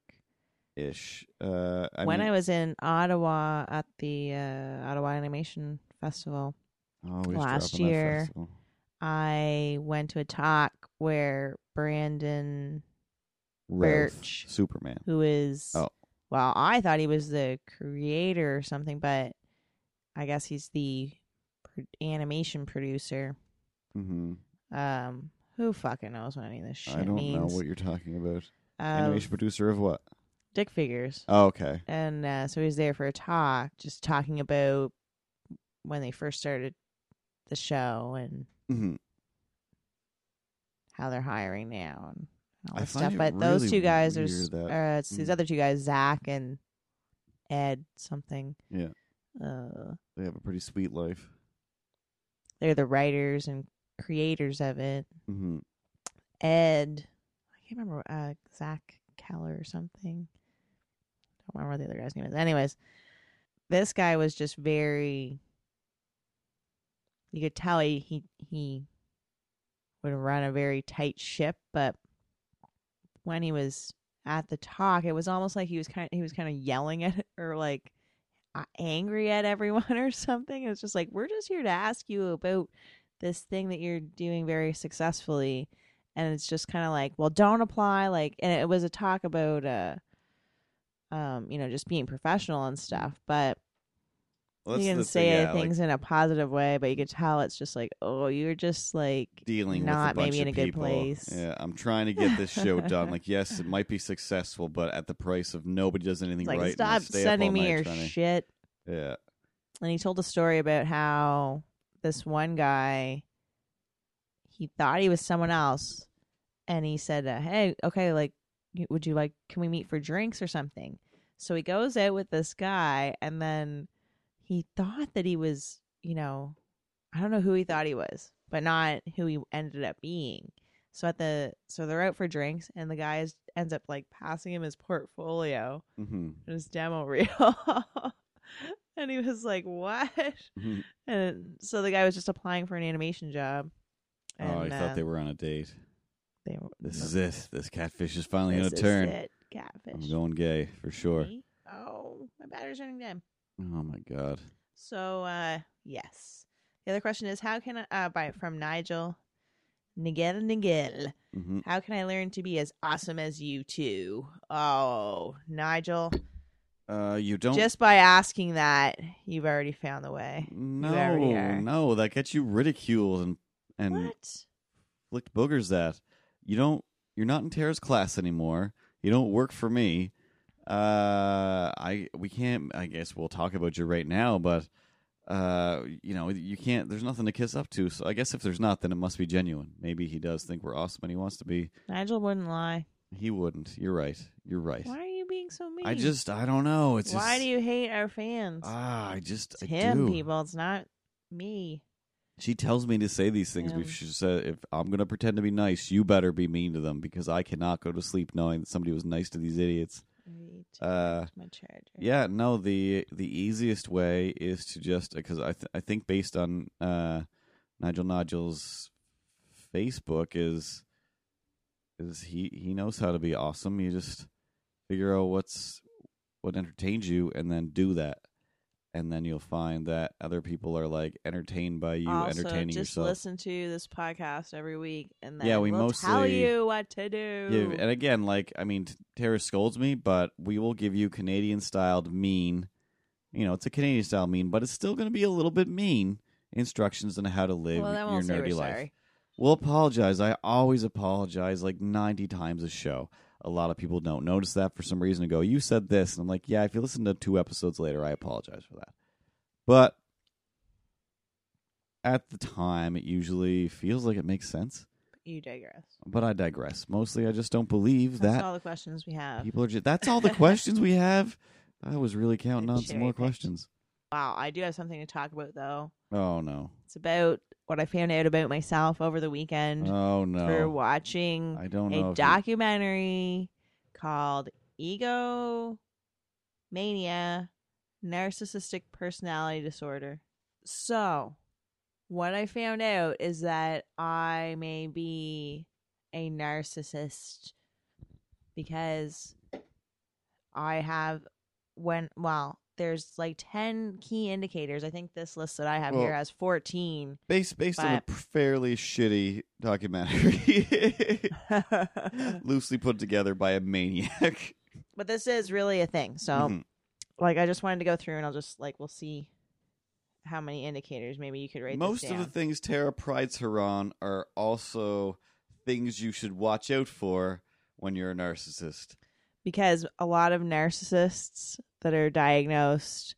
ish. Uh, I when mean, I was in Ottawa at the uh, Ottawa Animation Festival, last year, festival. I went to a talk where Brandon, Ralph, Birch. Superman. who is, Oh. well, I thought he was the creator or something, but I guess he's the animation producer. Mm-hmm. Um, Who fucking knows what any of this shit I don't means? know what you're talking about. Of Animation producer of what? Dick figures. Oh, okay. and uh, so he was there for a talk, just talking about when they first started the show and hmm how they're hiring now and all that stuff. But those really two guys, that- uh, it's these Mm. other two guys, Zach and Ed something. Yeah. Uh, They have a pretty sweet life. they're the writers and creators of it. hmm Ed, I can't remember uh, Zach Keller or something. Don't remember what the other guy's name is. Anyways, this guy was just very. You could tell he he, he would run a very tight ship, but when he was at the talk, it was almost like he was kind he was kind of yelling at or like angry at everyone or something. It was just like we're just here to ask you about this thing that you're doing very successfully and it's just kind of like well don't apply like and it was a talk about uh um you know just being professional and stuff but Well, you can say thing, yeah, things like in a positive way but you could tell it's just like oh you're just like dealing not with a bunch maybe in of a good people. place. Yeah, I'm trying to get this show done. Like, yes, it might be successful, but at the price of nobody does anything like right. stop I stay up sending me your to- shit Yeah. and he told a story about how this one guy he thought he was someone else and he said uh, hey okay like would you like can we meet for drinks or something? So he goes out with this guy and then he thought that he was you know i don't know who he thought he was but not who he ended up being. So at the so they're out for drinks and the guy is, ends up like passing him his portfolio. Mm-hmm. his demo reel and he was like what hmm and so the guy was just applying for an animation job. Oh, I And, thought they were on a date. they were. This is it. This catfish is finally this going to turn. it, Catfish. I'm going gay for sure. Me? Oh, my battery's running down. Oh my god. So, uh, yes. The other question is, how can I? Uh, by from Nigel, Nigel Nigel. hmm How can I learn to be as awesome as you two? Oh, Nigel. Uh, you don't. Just by asking that, you've already found the way. no, no, that gets you ridiculed and and what? flicked boogers. That you don't. You're not in Tara's class anymore. You don't work for me. Uh, I we can't. I guess we'll talk about you right now, but uh, you know, you can't. There's nothing to kiss up to. So I guess if there's not, then it must be genuine. Maybe he does think we're awesome and he wants to be. Nigel wouldn't lie. He wouldn't. You're right. You're right. Why being so mean? I just. I don't know. It's Why just, do you hate our fans? Ah, I just. it's I him, do. people. It's not me. She tells me to say these things. She said, "If I'm going to pretend to be nice, you better be mean to them because I cannot go to sleep knowing that somebody was nice to these idiots." Uh, my charger. Yeah, no. the The easiest way is to just because I th- I think based on uh, Nigel Nigel's Facebook is is he he knows how to be awesome. You just figure out what's what entertains you and then do that. And then you'll find that other people are like entertained by you also, entertaining just yourself. listen to this podcast every week, and then Yeah, we we'll tell you what to do. Yeah, and again, like I mean, Tara scolds me, but we will give you Canadian styled mean. You know, it's a Canadian style mean, but it's still going to be a little bit mean instructions on how to live well, your nerdy life. sorry. We'll apologize. I always apologize, like ninety times a show. A lot of people don't notice that for some reason. And go, you said this, and I'm like, yeah. If you listen to two episodes later, I apologize for that. But at the time, it usually feels like it makes sense. You digress. But I digress. Mostly, I just don't believe That's that all the questions we have. People are just, that's all the questions we have. I was really counting on some more questions. Wow, I do have something to talk about though. Oh no. It's about what I found out about myself over the weekend Oh no. for watching I don't know. a if you- documentary called Ego Mania Narcissistic Personality Disorder. So, what I found out is that I may be a narcissist because I have when well there's like 10 key indicators. I think this list that I have here has 14. based based on a fairly shitty documentary, loosely put together by a maniac. but this is really a thing. So, Mhm. like I just wanted to go through and I'll just like we'll see how many indicators maybe you could rate Most of the things Tara prides her on are also things you should watch out for when you're a narcissist. Because a lot of narcissists that are diagnosed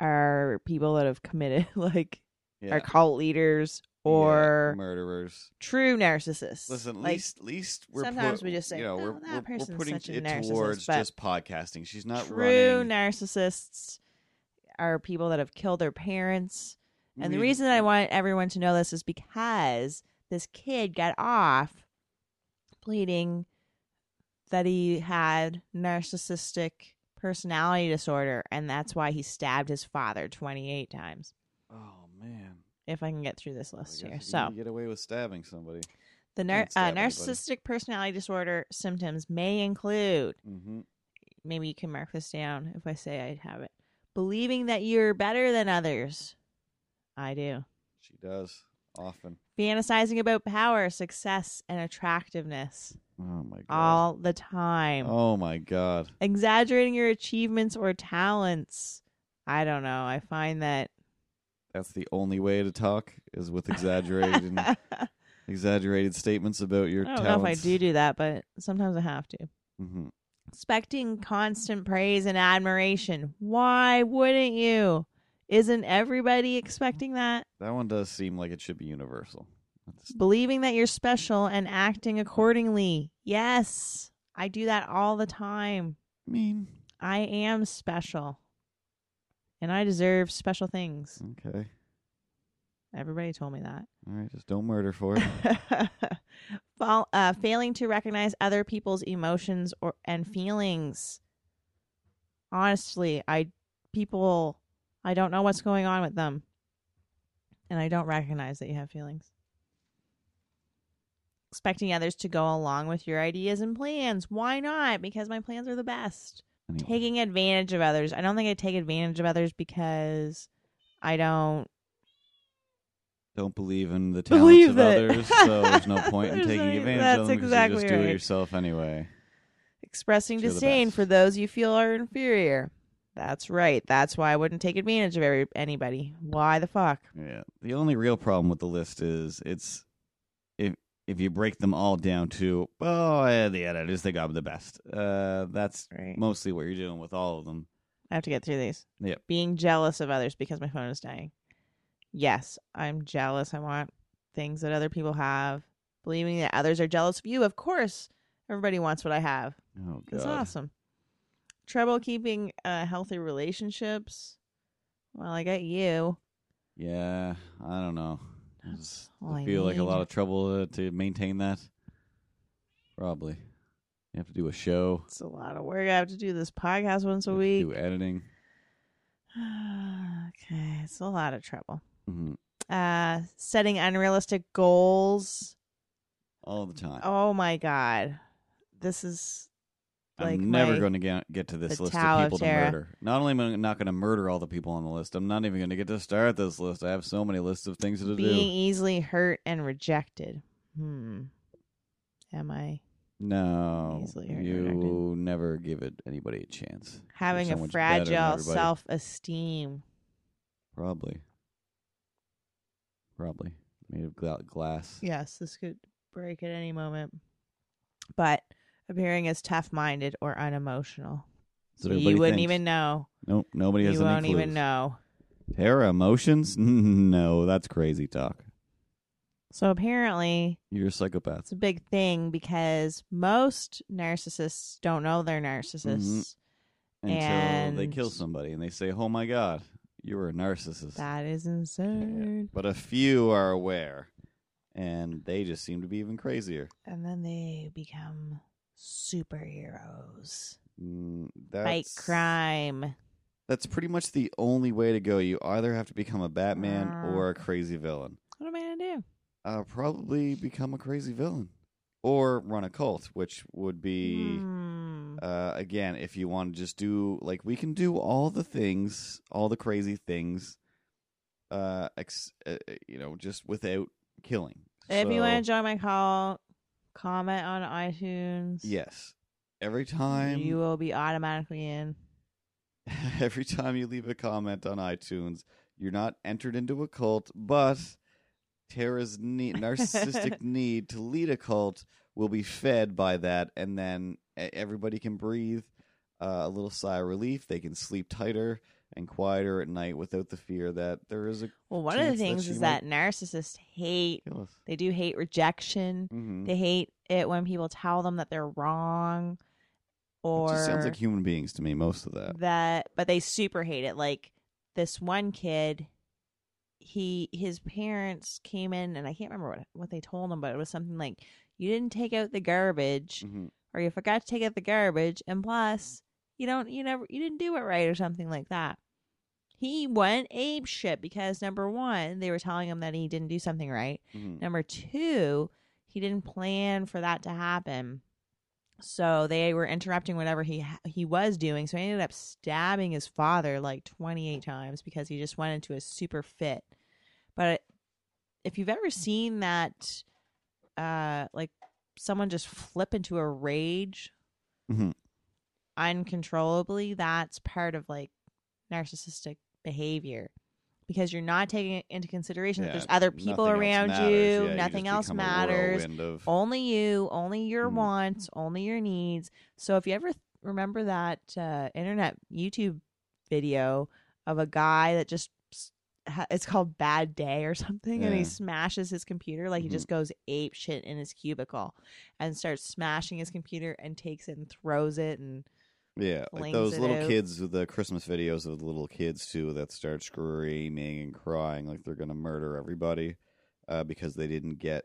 are people that have committed like Yeah. are cult leaders Yeah, or murderers. true narcissists. Listen, like, least, least we're sometimes put- we just say, you know, "Oh, we're, that we're, we're putting such a it narcissist," towards but just podcasting. She's not true running. narcissists are people that have killed their parents. And the reason I want everyone to know this is because this kid got off pleading that he had narcissistic personality disorder, and that's why he stabbed his father 28 times. Oh man, If I can get through this list here. So, can get away with stabbing somebody. the nar- uh, stab anybody. narcissistic personality disorder symptoms may include Mm-hmm. maybe you can mark this down if I say I have it. Believing that you're better than others. I do. She does often. Fantasizing about power, success, and attractiveness Oh my god. all the time. Oh my god. Exaggerating your achievements or talents. I don't know. I find that That's the only way to talk is with exaggerated exaggerated statements about your don't talents. know if I do do that, but sometimes I have to. hmm Expecting constant praise and admiration. Why wouldn't you? Isn't everybody expecting that? That one does seem like it should be universal. Believing that you're special and acting accordingly. Yes, I do that all the time. I mean, I am special. And I deserve special things. okay. Everybody told me that. All right, just don't murder for it. Fall, uh, failing to recognize other people's emotions or and feelings. Honestly, I people I don't know what's going on with them. And I don't recognize that you have feelings. Expecting others to go along with your ideas and plans. Why not? Because my plans are the best. Anyway. Taking advantage of others. I don't think I take advantage of others because I don't don't believe in the talents Believe of it. others, so there's no point in taking no- advantage that's of them because exactly you just do it yourself anyway. expressing disdain for those you feel are inferior. That's right. That's why I wouldn't take advantage of every, anybody. Why the fuck? Yeah. The only real problem with the list is it's if you break them all down to oh yeah, the editors think I'm the best. Uh, that's Right. mostly what you're doing with all of them. I have to get through these. Yep. Being jealous of others because my phone is dying. Yes, I'm jealous. I want things that other people have. Believing that others are jealous of you. Of course, everybody wants what I have. Oh It's god. awesome. Trouble keeping uh, healthy relationships. Well, I got you. Yeah, I don't know. I All I feel like a need. lot of trouble uh, to maintain that. Probably. You have to do a show. It's a lot of work. I have to do this podcast once a you have to week. Do editing. okay, it's a lot of trouble. hmm Uh, setting unrealistic goals. All the time. Oh my god, this is like I'm never my- going to get get to this list Tao of of people to murder. Not only am I not going to murder all the people on the list, I'm not even going to get to start this list. I have so many lists of things to being do. Being easily hurt and rejected. Hmm. Am I No, Easily hurt you rejected. never give it anybody a chance. having so a much better than fragile self-esteem? Probably, probably made of glass. Yes, this could break at any moment. But appearing as tough-minded or unemotional, what you wouldn't thinks. even know. Nope, nobody has. You won't even know. Tara emotions? no, that's crazy talk. So apparently, You're a psychopath. it's a big thing because most narcissists don't know they're mm-hmm. narcissists. Until they kill somebody and they say, "Oh my god, you were a narcissist." That is insane. But a few are aware, and they just seem to be even crazier. And then they become superheroes. Mm, Fight crime. That's pretty much the only way to go. You either have to become a Batman Ah. or a crazy villain. What am I gonna do? Uh, probably become a crazy villain, or run a cult, which would be. Hmm. Uh, again, if you want to just do like we can do all the things, all the crazy things, uh, ex- uh you know, just without killing. if you want to join my call, comment on iTunes. yes, every time you will be automatically in. every time you leave a comment on iTunes, you're not entered into a cult, but Tara's need, narcissistic need to lead a cult will be fed by that, and then everybody can breathe uh, a little sigh of relief. They can sleep tighter and quieter at night without the fear that there is a Well, one of the things she is that narcissists hate. They do hate rejection. Mhm. They hate it when people tell them that they're wrong, It or just sounds like human beings to me. Most of that. that but they super hate it like this one kid he his parents came in and i can't remember what what they told him but it was something like you didn't take out the garbage Mhm. or you forgot to take out the garbage and plus you don't you never you didn't do it right or something like that he went ape shit because number one they were telling him that he didn't do something right Mhm. Number two, he didn't plan for that to happen. So they were interrupting whatever he he was doing. So he ended up stabbing his father like 28 times because he just went into a super fit. But if you've ever seen that uh like someone just flip into a rage Mhm. uncontrollably, that's part of like narcissistic behavior. Because you're not taking it into consideration that there's other people around you, Yeah, nothing just else matters. of- Only you, only your Mhm. wants, only your needs. So if you ever th- remember that uh, internet YouTube video of a guy that just it's called Bad Day or something, and he smashes his computer like he Mhm. just goes ape shit in his cubicle and starts smashing his computer and takes it and throws it and Yeah, like those little out. kids with the Christmas videos of the little kids too that start screaming and crying like they're gonna murder everybody uh, because they didn't get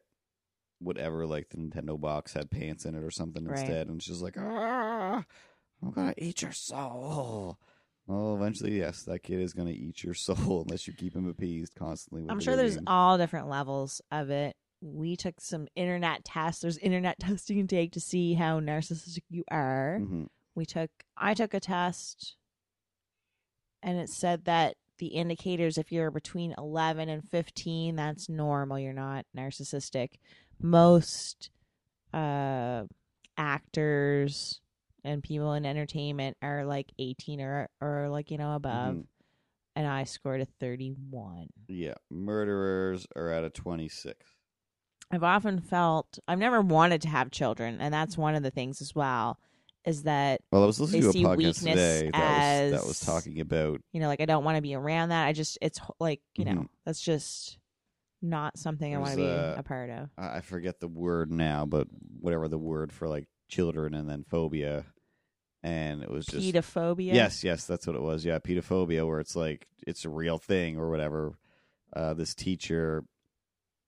whatever like the Nintendo box had pants in it or something Right. instead, and she's like ah, I'm gonna eat your soul. Well, eventually, yes, that kid is gonna eat your soul unless you keep him appeased constantly. With I'm sure there's games. all different levels of it. We took some internet tests. There's internet testing you can take to see how narcissistic you are. Mhm. We took i took a test and it said that the indicators if you're between 11 and 15 that's normal you're not narcissistic most uh actors and people in entertainment are like 18 or or like you know above Mhm. and i scored a 31 Yeah, murderers are at a 26. I've often felt I've never wanted to have children, and that's one of the things as well. Is that Well, I was listening They to see a podcast weakness today that was, that was talking about you know, like I don't want to be around that. I just it's h- like you know Mhm. that's just not something I want to be There's, uh, a part of. I I forget the word now, but whatever the word for like children and then phobia, and it was just Pedophobia. yes, yes, that's what it was. Yeah, pedophobia, where it's like it's a real thing or whatever. Uh, this teacher,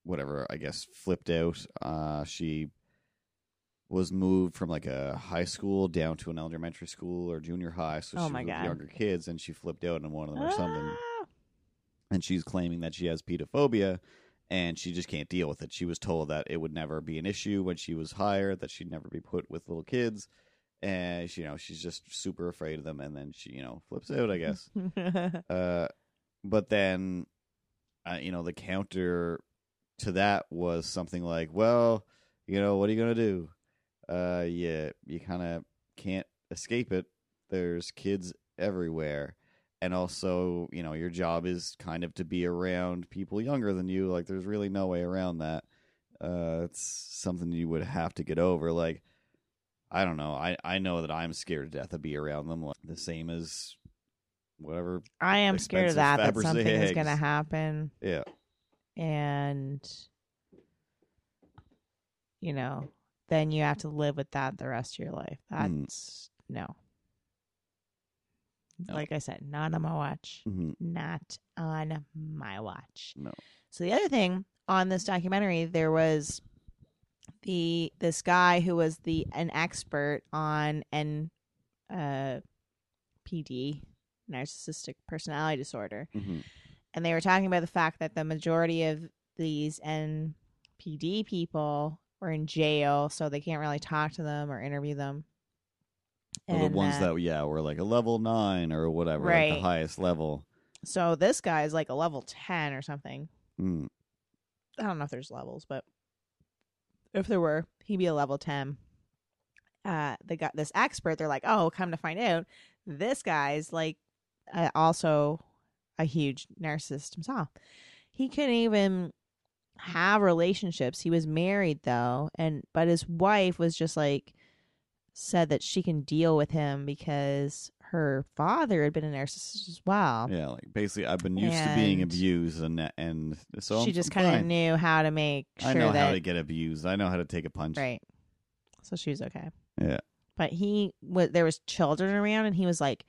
whatever, I guess, flipped out. Uh, she was moved from like a high school down to an elementary school or junior high, so Oh she my was with God. younger kids, and she flipped out on one of them or something Ah! and she's claiming that she has pedophobia and she just can't deal with it. She was told that it would never be an issue when she was hired, that she'd never be put with little kids. And she, you know, she's just super afraid of them and then she, you know, flips out, I guess. uh but then uh, you know, the counter to that was something like, well, you know, what are you going to do? Uh yeah, you kind of can't escape it. There's kids everywhere. And also you know your job is kind of to be around people younger than you. Like there's really no way around that. Uh it's something you would have to get over. Like i don't know. I i know that i'm scared to death to be around them like the same as whatever I am scared of that. That something is going to happen, yeah. And you know, then you have to live with that the rest of your life. Mm. That's no. No. Like I said, not on my watch. Mhm. Not on my watch. no So the other thing on this documentary, there was the this guy who was the an expert on N uh PD, narcissistic personality disorder, Mhm. and they were talking about the fact that the majority of these NPD people were in jail, so they can't really talk to them or interview them. The And ones that yeah were like a level nine or whatever like the highest level so this guy is like a level ten or something. mm. I don't know if there's levels, but if there were, he'd be a level ten. Uh, they got this expert. They're like, oh, come to find out, this guy's like uh, also a huge narcissist himself. He couldn't even have relationships. He was married though, and but his wife was just like said that she can deal with him because her father had been a narcissist as well. Yeah, like basically, I've been used to being abused, and and so she I'm- just kind of knew how to make sure I know that how to get abused. I know how to take a punch. right. So she was okay. Yeah. But he was there was children around, and he was like,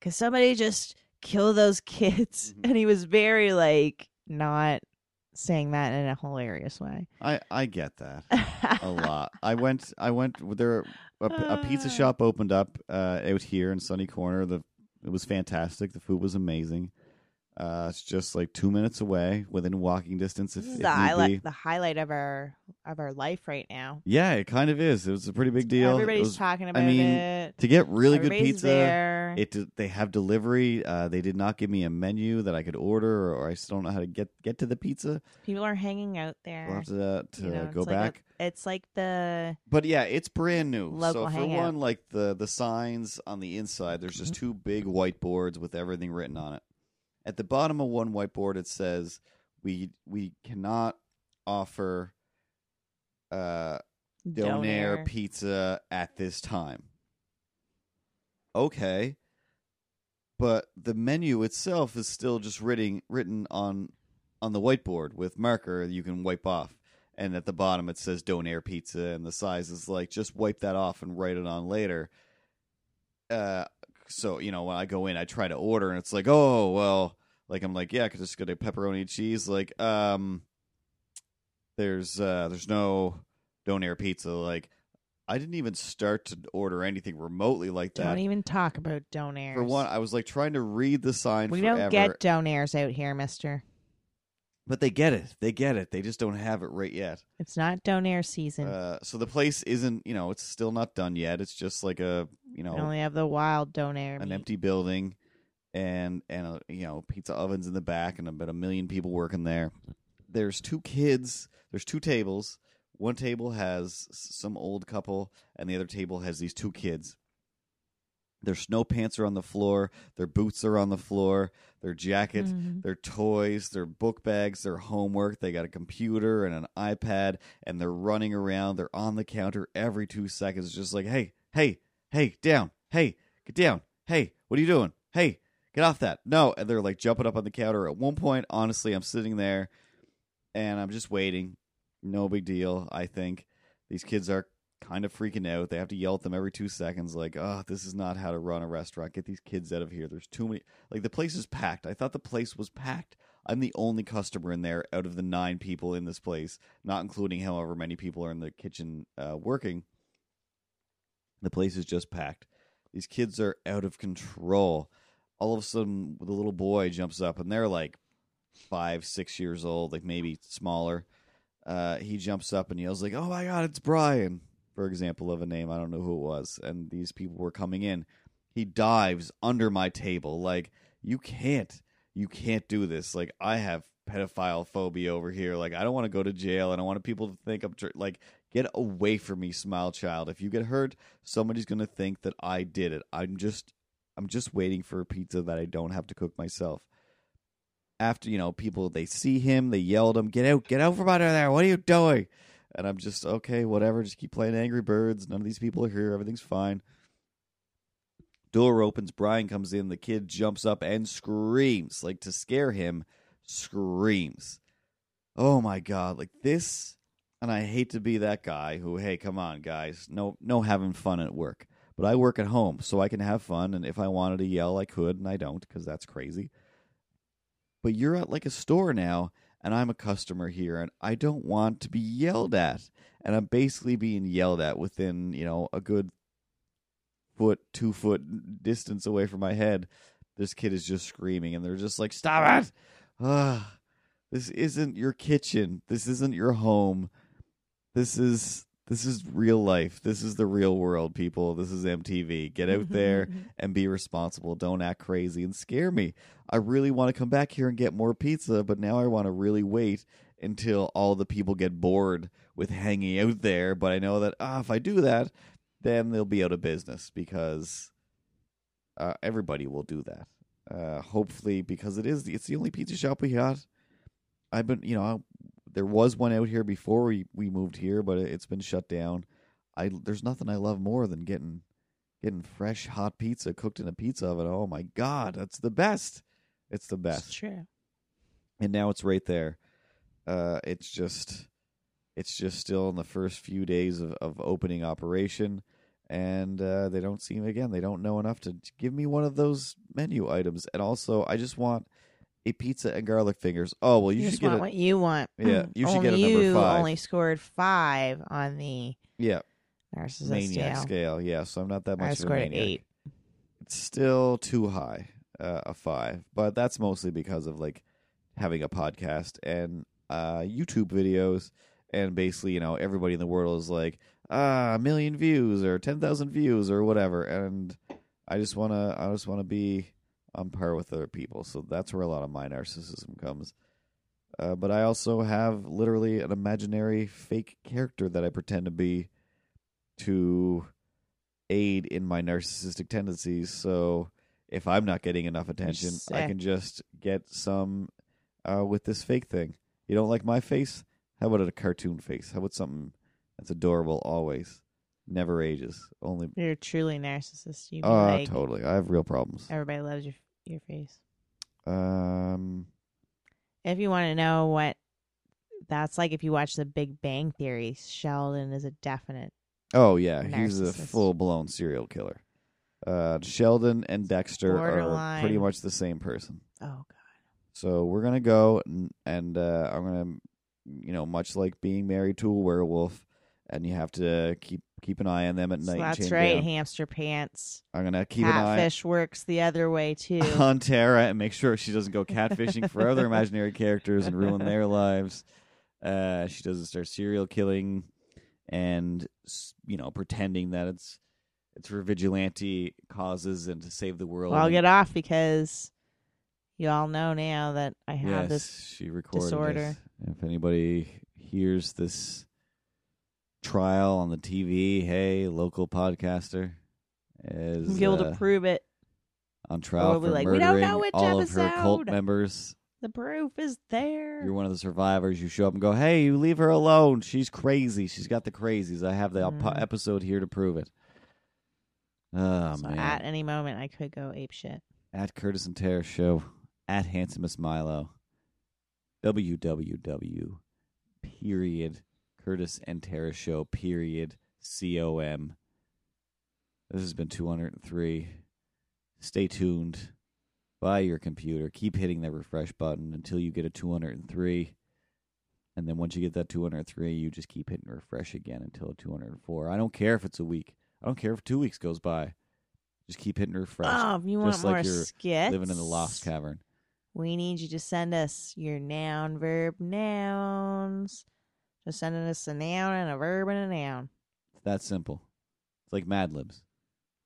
"Cause somebody just kill those kids," Mhm. and he was very like not saying that in a hilarious way. I I get that a lot. I went I went there a, a pizza Uh. shop opened up uh, out here in Sunny Corner. The it was fantastic. The food was amazing. Uh, it's just like two minutes away, within walking distance. If, This if is the highlight, the highlight of our of our life right now. Yeah, it kind of is. It was a pretty big deal. Everybody's was- talking about I mean, it. to get really good pizza. There. It they have delivery. Uh, they did not give me a menu that I could order, or I still don't know how to get get to the pizza. People are hanging out there. We'll have to, uh, to you know, go it's like a- back. it's like the But yeah, it's brand new. So for hangout. one, like the the signs on the inside, there's just two big whiteboards with everything written on it. At the bottom of one whiteboard, it says we we cannot offer uh, donair donair. pizza at this time. Okay, but the menu itself is still just written written on on the whiteboard with marker you can wipe off. And at the bottom it says donair pizza, and the size is like just wipe that off and write it on later. Uh, so you know when I go in, I try to order, and it's like, oh well, like I'm like, yeah, I could just get a pepperoni cheese. Like, um, there's uh, there's no donair pizza. Like, I didn't even start to order anything remotely like that. Don't even talk about donairs. For one, I was like trying to read the sign we forever, don't get donairs out here, Mister. But they get it. They get it. They just don't have it right yet. It's not donair season. Uh, so the place isn't, you know, it's still not done yet. It's just like a, you know, we only have the wild donair. an meat. empty building, and and uh, you know, pizza ovens in the back, and about a million people working there. There's two kids. There's two tables. One table has some old couple, and the other table has these two kids. Their snow pants are on the floor. Their boots are on the floor. Their jacket, Mhm. their toys, their book bags, their homework. They got a computer and an iPad, and they're running around. They're on the counter every two seconds, just like, hey, hey, hey, down, hey, get down, hey, what are you doing? Hey, get off that. No, and they're like jumping up on the counter. At one point, honestly, I'm sitting there and I'm just waiting. No big deal, I think. These kids are kind of freaking out. They have to yell at them every two seconds, like, oh, this is not how to run a restaurant. Get these kids out of here. There's too many. Like, the place is packed. I thought the place was packed. I'm the only customer in there out of the nine people in this place, not including however many people are in the kitchen uh, working. The place is just packed. These kids are out of control. All of a sudden, the little boy jumps up, and they're like five, six years old, like maybe smaller. Uh, he jumps up and yells like, "Oh my God, it's Brian!" For example of a name, I don't know who it was, and these people were coming in. He dives under my table, like you can't, you can't do this. Like I have pedophile phobia over here. Like I don't want to go to jail. And I want people to think I'm tr- like get away from me, smile child. If you get hurt, somebody's gonna think that I did it. I'm just, I'm just waiting for a pizza that I don't have to cook myself after you know people they see him they yell at him get out get out from under there what are you doing and i'm just okay whatever just keep playing angry birds. None of these people are here. Everything's fine. Door opens. Brian comes in. The kid jumps up and screams. Like to scare him screams. Oh my god. Like this and i hate to be that guy who hey come on guys. No no having fun at work. But i work at home so i can have fun and if i wanted to yell i could and i don't because that's crazy. But you're at like a store now and I'm a customer here and I don't want to be yelled at. And I'm basically being yelled at within, you know, a good foot, two foot distance away from my head. This kid is just screaming and they're just like, Stop it! Ah, this isn't your kitchen. This isn't your home. This is this is real life. This is the real world, people. This is MTV. Get out there and be responsible. Don't act crazy and scare me. I really want to come back here and get more pizza, but now I want to really wait until all the people get bored with hanging out there. But I know that ah, if I do that, then they'll be out of business because uh, everybody will do that. Uh, hopefully, because it is it's the only pizza shop we got. I've been, you know, there was one out here before we we moved here, but it, it's been shut down. I there's nothing I love more than getting getting fresh hot pizza cooked in a pizza oven. Oh my god, that's the best. It's the It's best. true. And now it's right there. Uh, it's just it's just still in the first few days of, of opening operation and uh, they don't seem again they don't know enough to give me one of those menu items and also i just want a pizza and garlic fingers oh well you, You, should just get want a what you want. Yeah, you should only get a number you five. only scored five on the yeah narcissist maniac scale. yeah so i'm not that much I of a scored an maniac. eight. it's still too high uh, a five but that's mostly because of like having a podcast and uh youtube videos and basically you know everybody in the world is like ah a million views or 10,000 views or whatever and i just want to i just want to be on par with other people so that's where a lot of my narcissism comes uh, but i also have literally an imaginary fake character that i pretend to be to aid in my narcissistic tendencies. So if I'm not getting enough attention, I can just get some uh, with this fake thing. You don't like my face? How about a cartoon face? How about something that's adorable always, never ages, only. You're truly narcissist. You Oh, like totally. I have real problems. everybody loves your your face. Um, If you want to know what that's like, if you watch The Big Bang Theory, Sheldon is a definite. oh yeah, he's a Narcissist. full blown serial killer. Uh, Sheldon and Dexter are pretty much the same person. Oh God. So we're gonna go and, and uh, I'm gonna, you know, much like being married to a werewolf, and you have to keep keep an eye on them at night. and that's right. down. Hamster pants. I'm gonna keep an eye Catfish works the other way too. on Tara and make sure she doesn't go catfishing for other imaginary characters and ruin their lives. Uh, she doesn't start serial killing and you know pretending that it's it's for vigilante causes and to save the world. well, I'll get off because you all know now that I have yes, this. she recorded disorder. it. If anybody hears this trial on the TV, hey, local podcaster is Be able uh, to prove it. on trial we'll for like, "We don't murdering know which all of her cult members. The proof is there. You're one of the survivors. You show up and go, "Hey, you leave her alone. She's crazy. She's got the crazies. I have the Mhm. episode here to prove it." Oh so man! at any moment, I could go ape shit. at Curtis and Tara Show, at Handsomest Milo, www. Period. Curtis and Tara Show. Period. C O M. This has been 203. Stay tuned. by your computer. Keep hitting that refresh button until you get a 203. And then once you get that 203, you just keep hitting refresh again until 204. I don't care if it's a week. I don't care if two weeks goes by. Just keep hitting refresh. Oh, you want just like more you're skits, living in the lost cavern. we need you to send us your noun, verb, nouns. Just sending us a noun and a verb and a noun. It's that simple. It's like Mad Libs.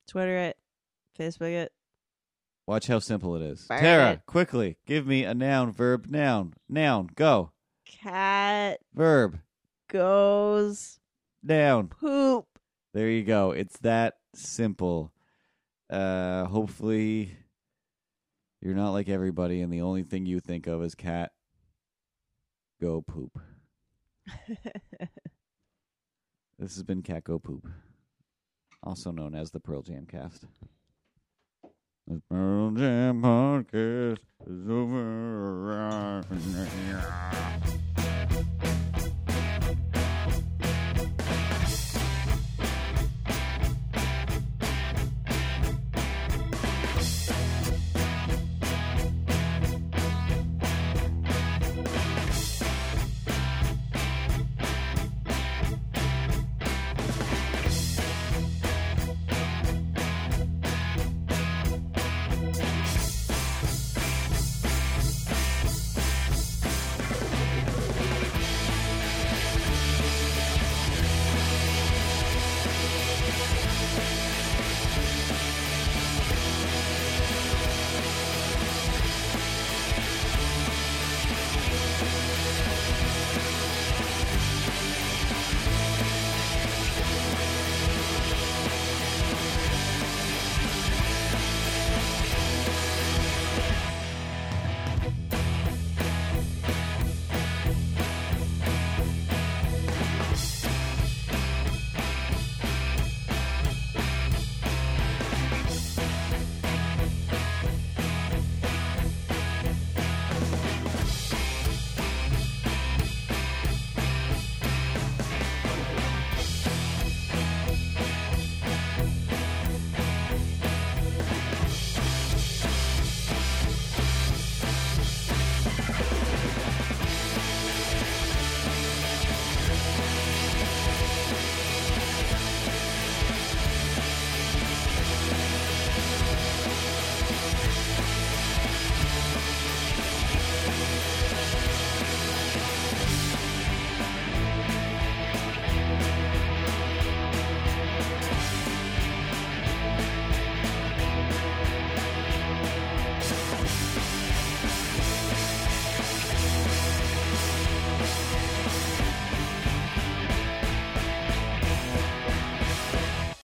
Twitter it, Facebook it. Watch how simple it is. Burn Tara, it. quickly, give me a noun, verb, noun. Noun, go. Cat Verb, goes noun. poop. There you go. It's that simple. Uh hopefully you're not like everybody and the only thing you think of is cat go poop. This has been Cat Go Poop, also known as the Pearl Jam cast. The Pearl Jam podcast is over.